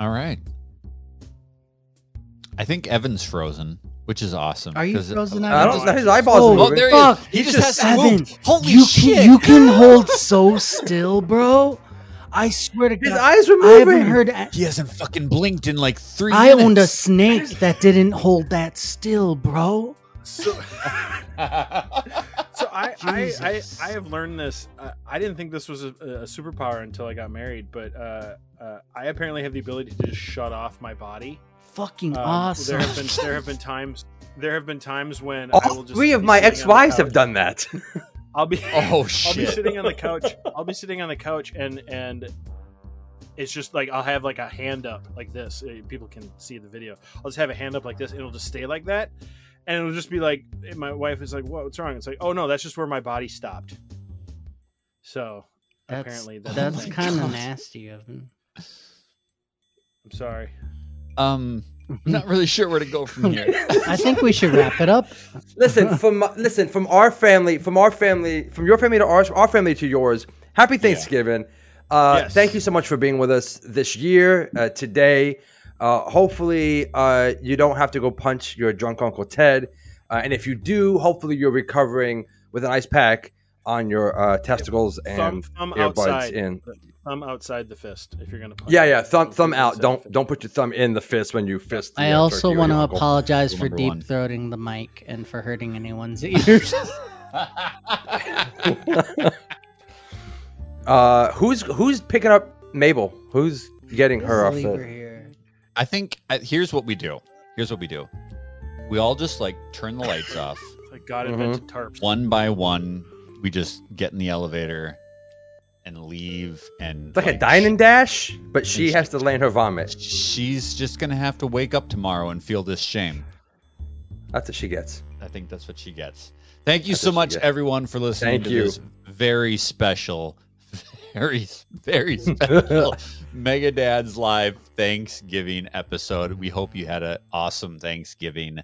All right. I think Evan's frozen, which is awesome. Are you 'cause- frozen? I Evan? don't know. His eyeballs Oh, are Oh, moving. there he Fuck. is. He He's just just- has to Evan, move. Holy you shit! Can, you can hold so still, bro. I swear to god. His God. eyes were I haven't moving. heard. a- He hasn't fucking blinked in like three I owned a snake that didn't hold that still, bro. So, so I, I, I, I have learned this. Uh, I didn't think this was a, a superpower until I got married, but uh, uh, I apparently have the ability to just shut off my body. Fucking Um, awesome. There have been there have been times there have been times when I will All just three of my sitting on the ex-wives have done that. I'll be oh I'll be shit! sitting on the couch. I'll be sitting on the couch and and it's just like I'll have like a hand up like this. Uh, People can see the video. I'll just have a hand up like this. And it'll just stay like that, and it'll just be like my wife is like, What's wrong?" It's like, "Oh no, that's just where my body stopped." So that's apparently that's that's kind of God. nasty, Evan. I'm sorry. Um, I'm not really sure where to go from here. I think we should wrap it up. listen from listen from our family, from our family, from your family to ours, our family to yours. Happy Thanksgiving. Uh, Yes. Thank you so much for being with us this year, uh, today. Uh, hopefully, uh, you don't have to go punch your drunk Uncle Ted. Uh, and if you do, hopefully, you're recovering with an ice pack on your uh, testicles Thumb, and thumb earbuds outside. in. Thumb outside the fist. If you're gonna. Punch Yeah, yeah. Thumb, thumb out. Don't don't put your thumb in the fist when you fist. The, I also want to apologize for deep one. throating the mic and for hurting anyone's ears. Uh, who's who's picking up Mabel? Who's getting her off Leave the? Her here. I think here's what we do. Here's what we do. We all just like turn the lights off Like God Mhm. invented tarps. one by one. We just get in the elevator and leave. And It's like, a dine and dash, but she has to land her vomit. She's just gonna have to wake up tomorrow and feel this shame. That's what she gets. I think that's what she gets. Thank you That's so what she much, gets. everyone, for listening Thank to you. this very special, very, very special Megadad's Live Thanksgiving episode. We hope you had an awesome Thanksgiving.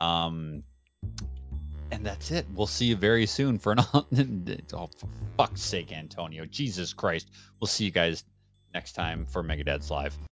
Um, and that's it. We'll see you very soon for an. oh, for fuck's sake, Antonio. Jesus Christ. We'll see you guys next time for Megadad's Live.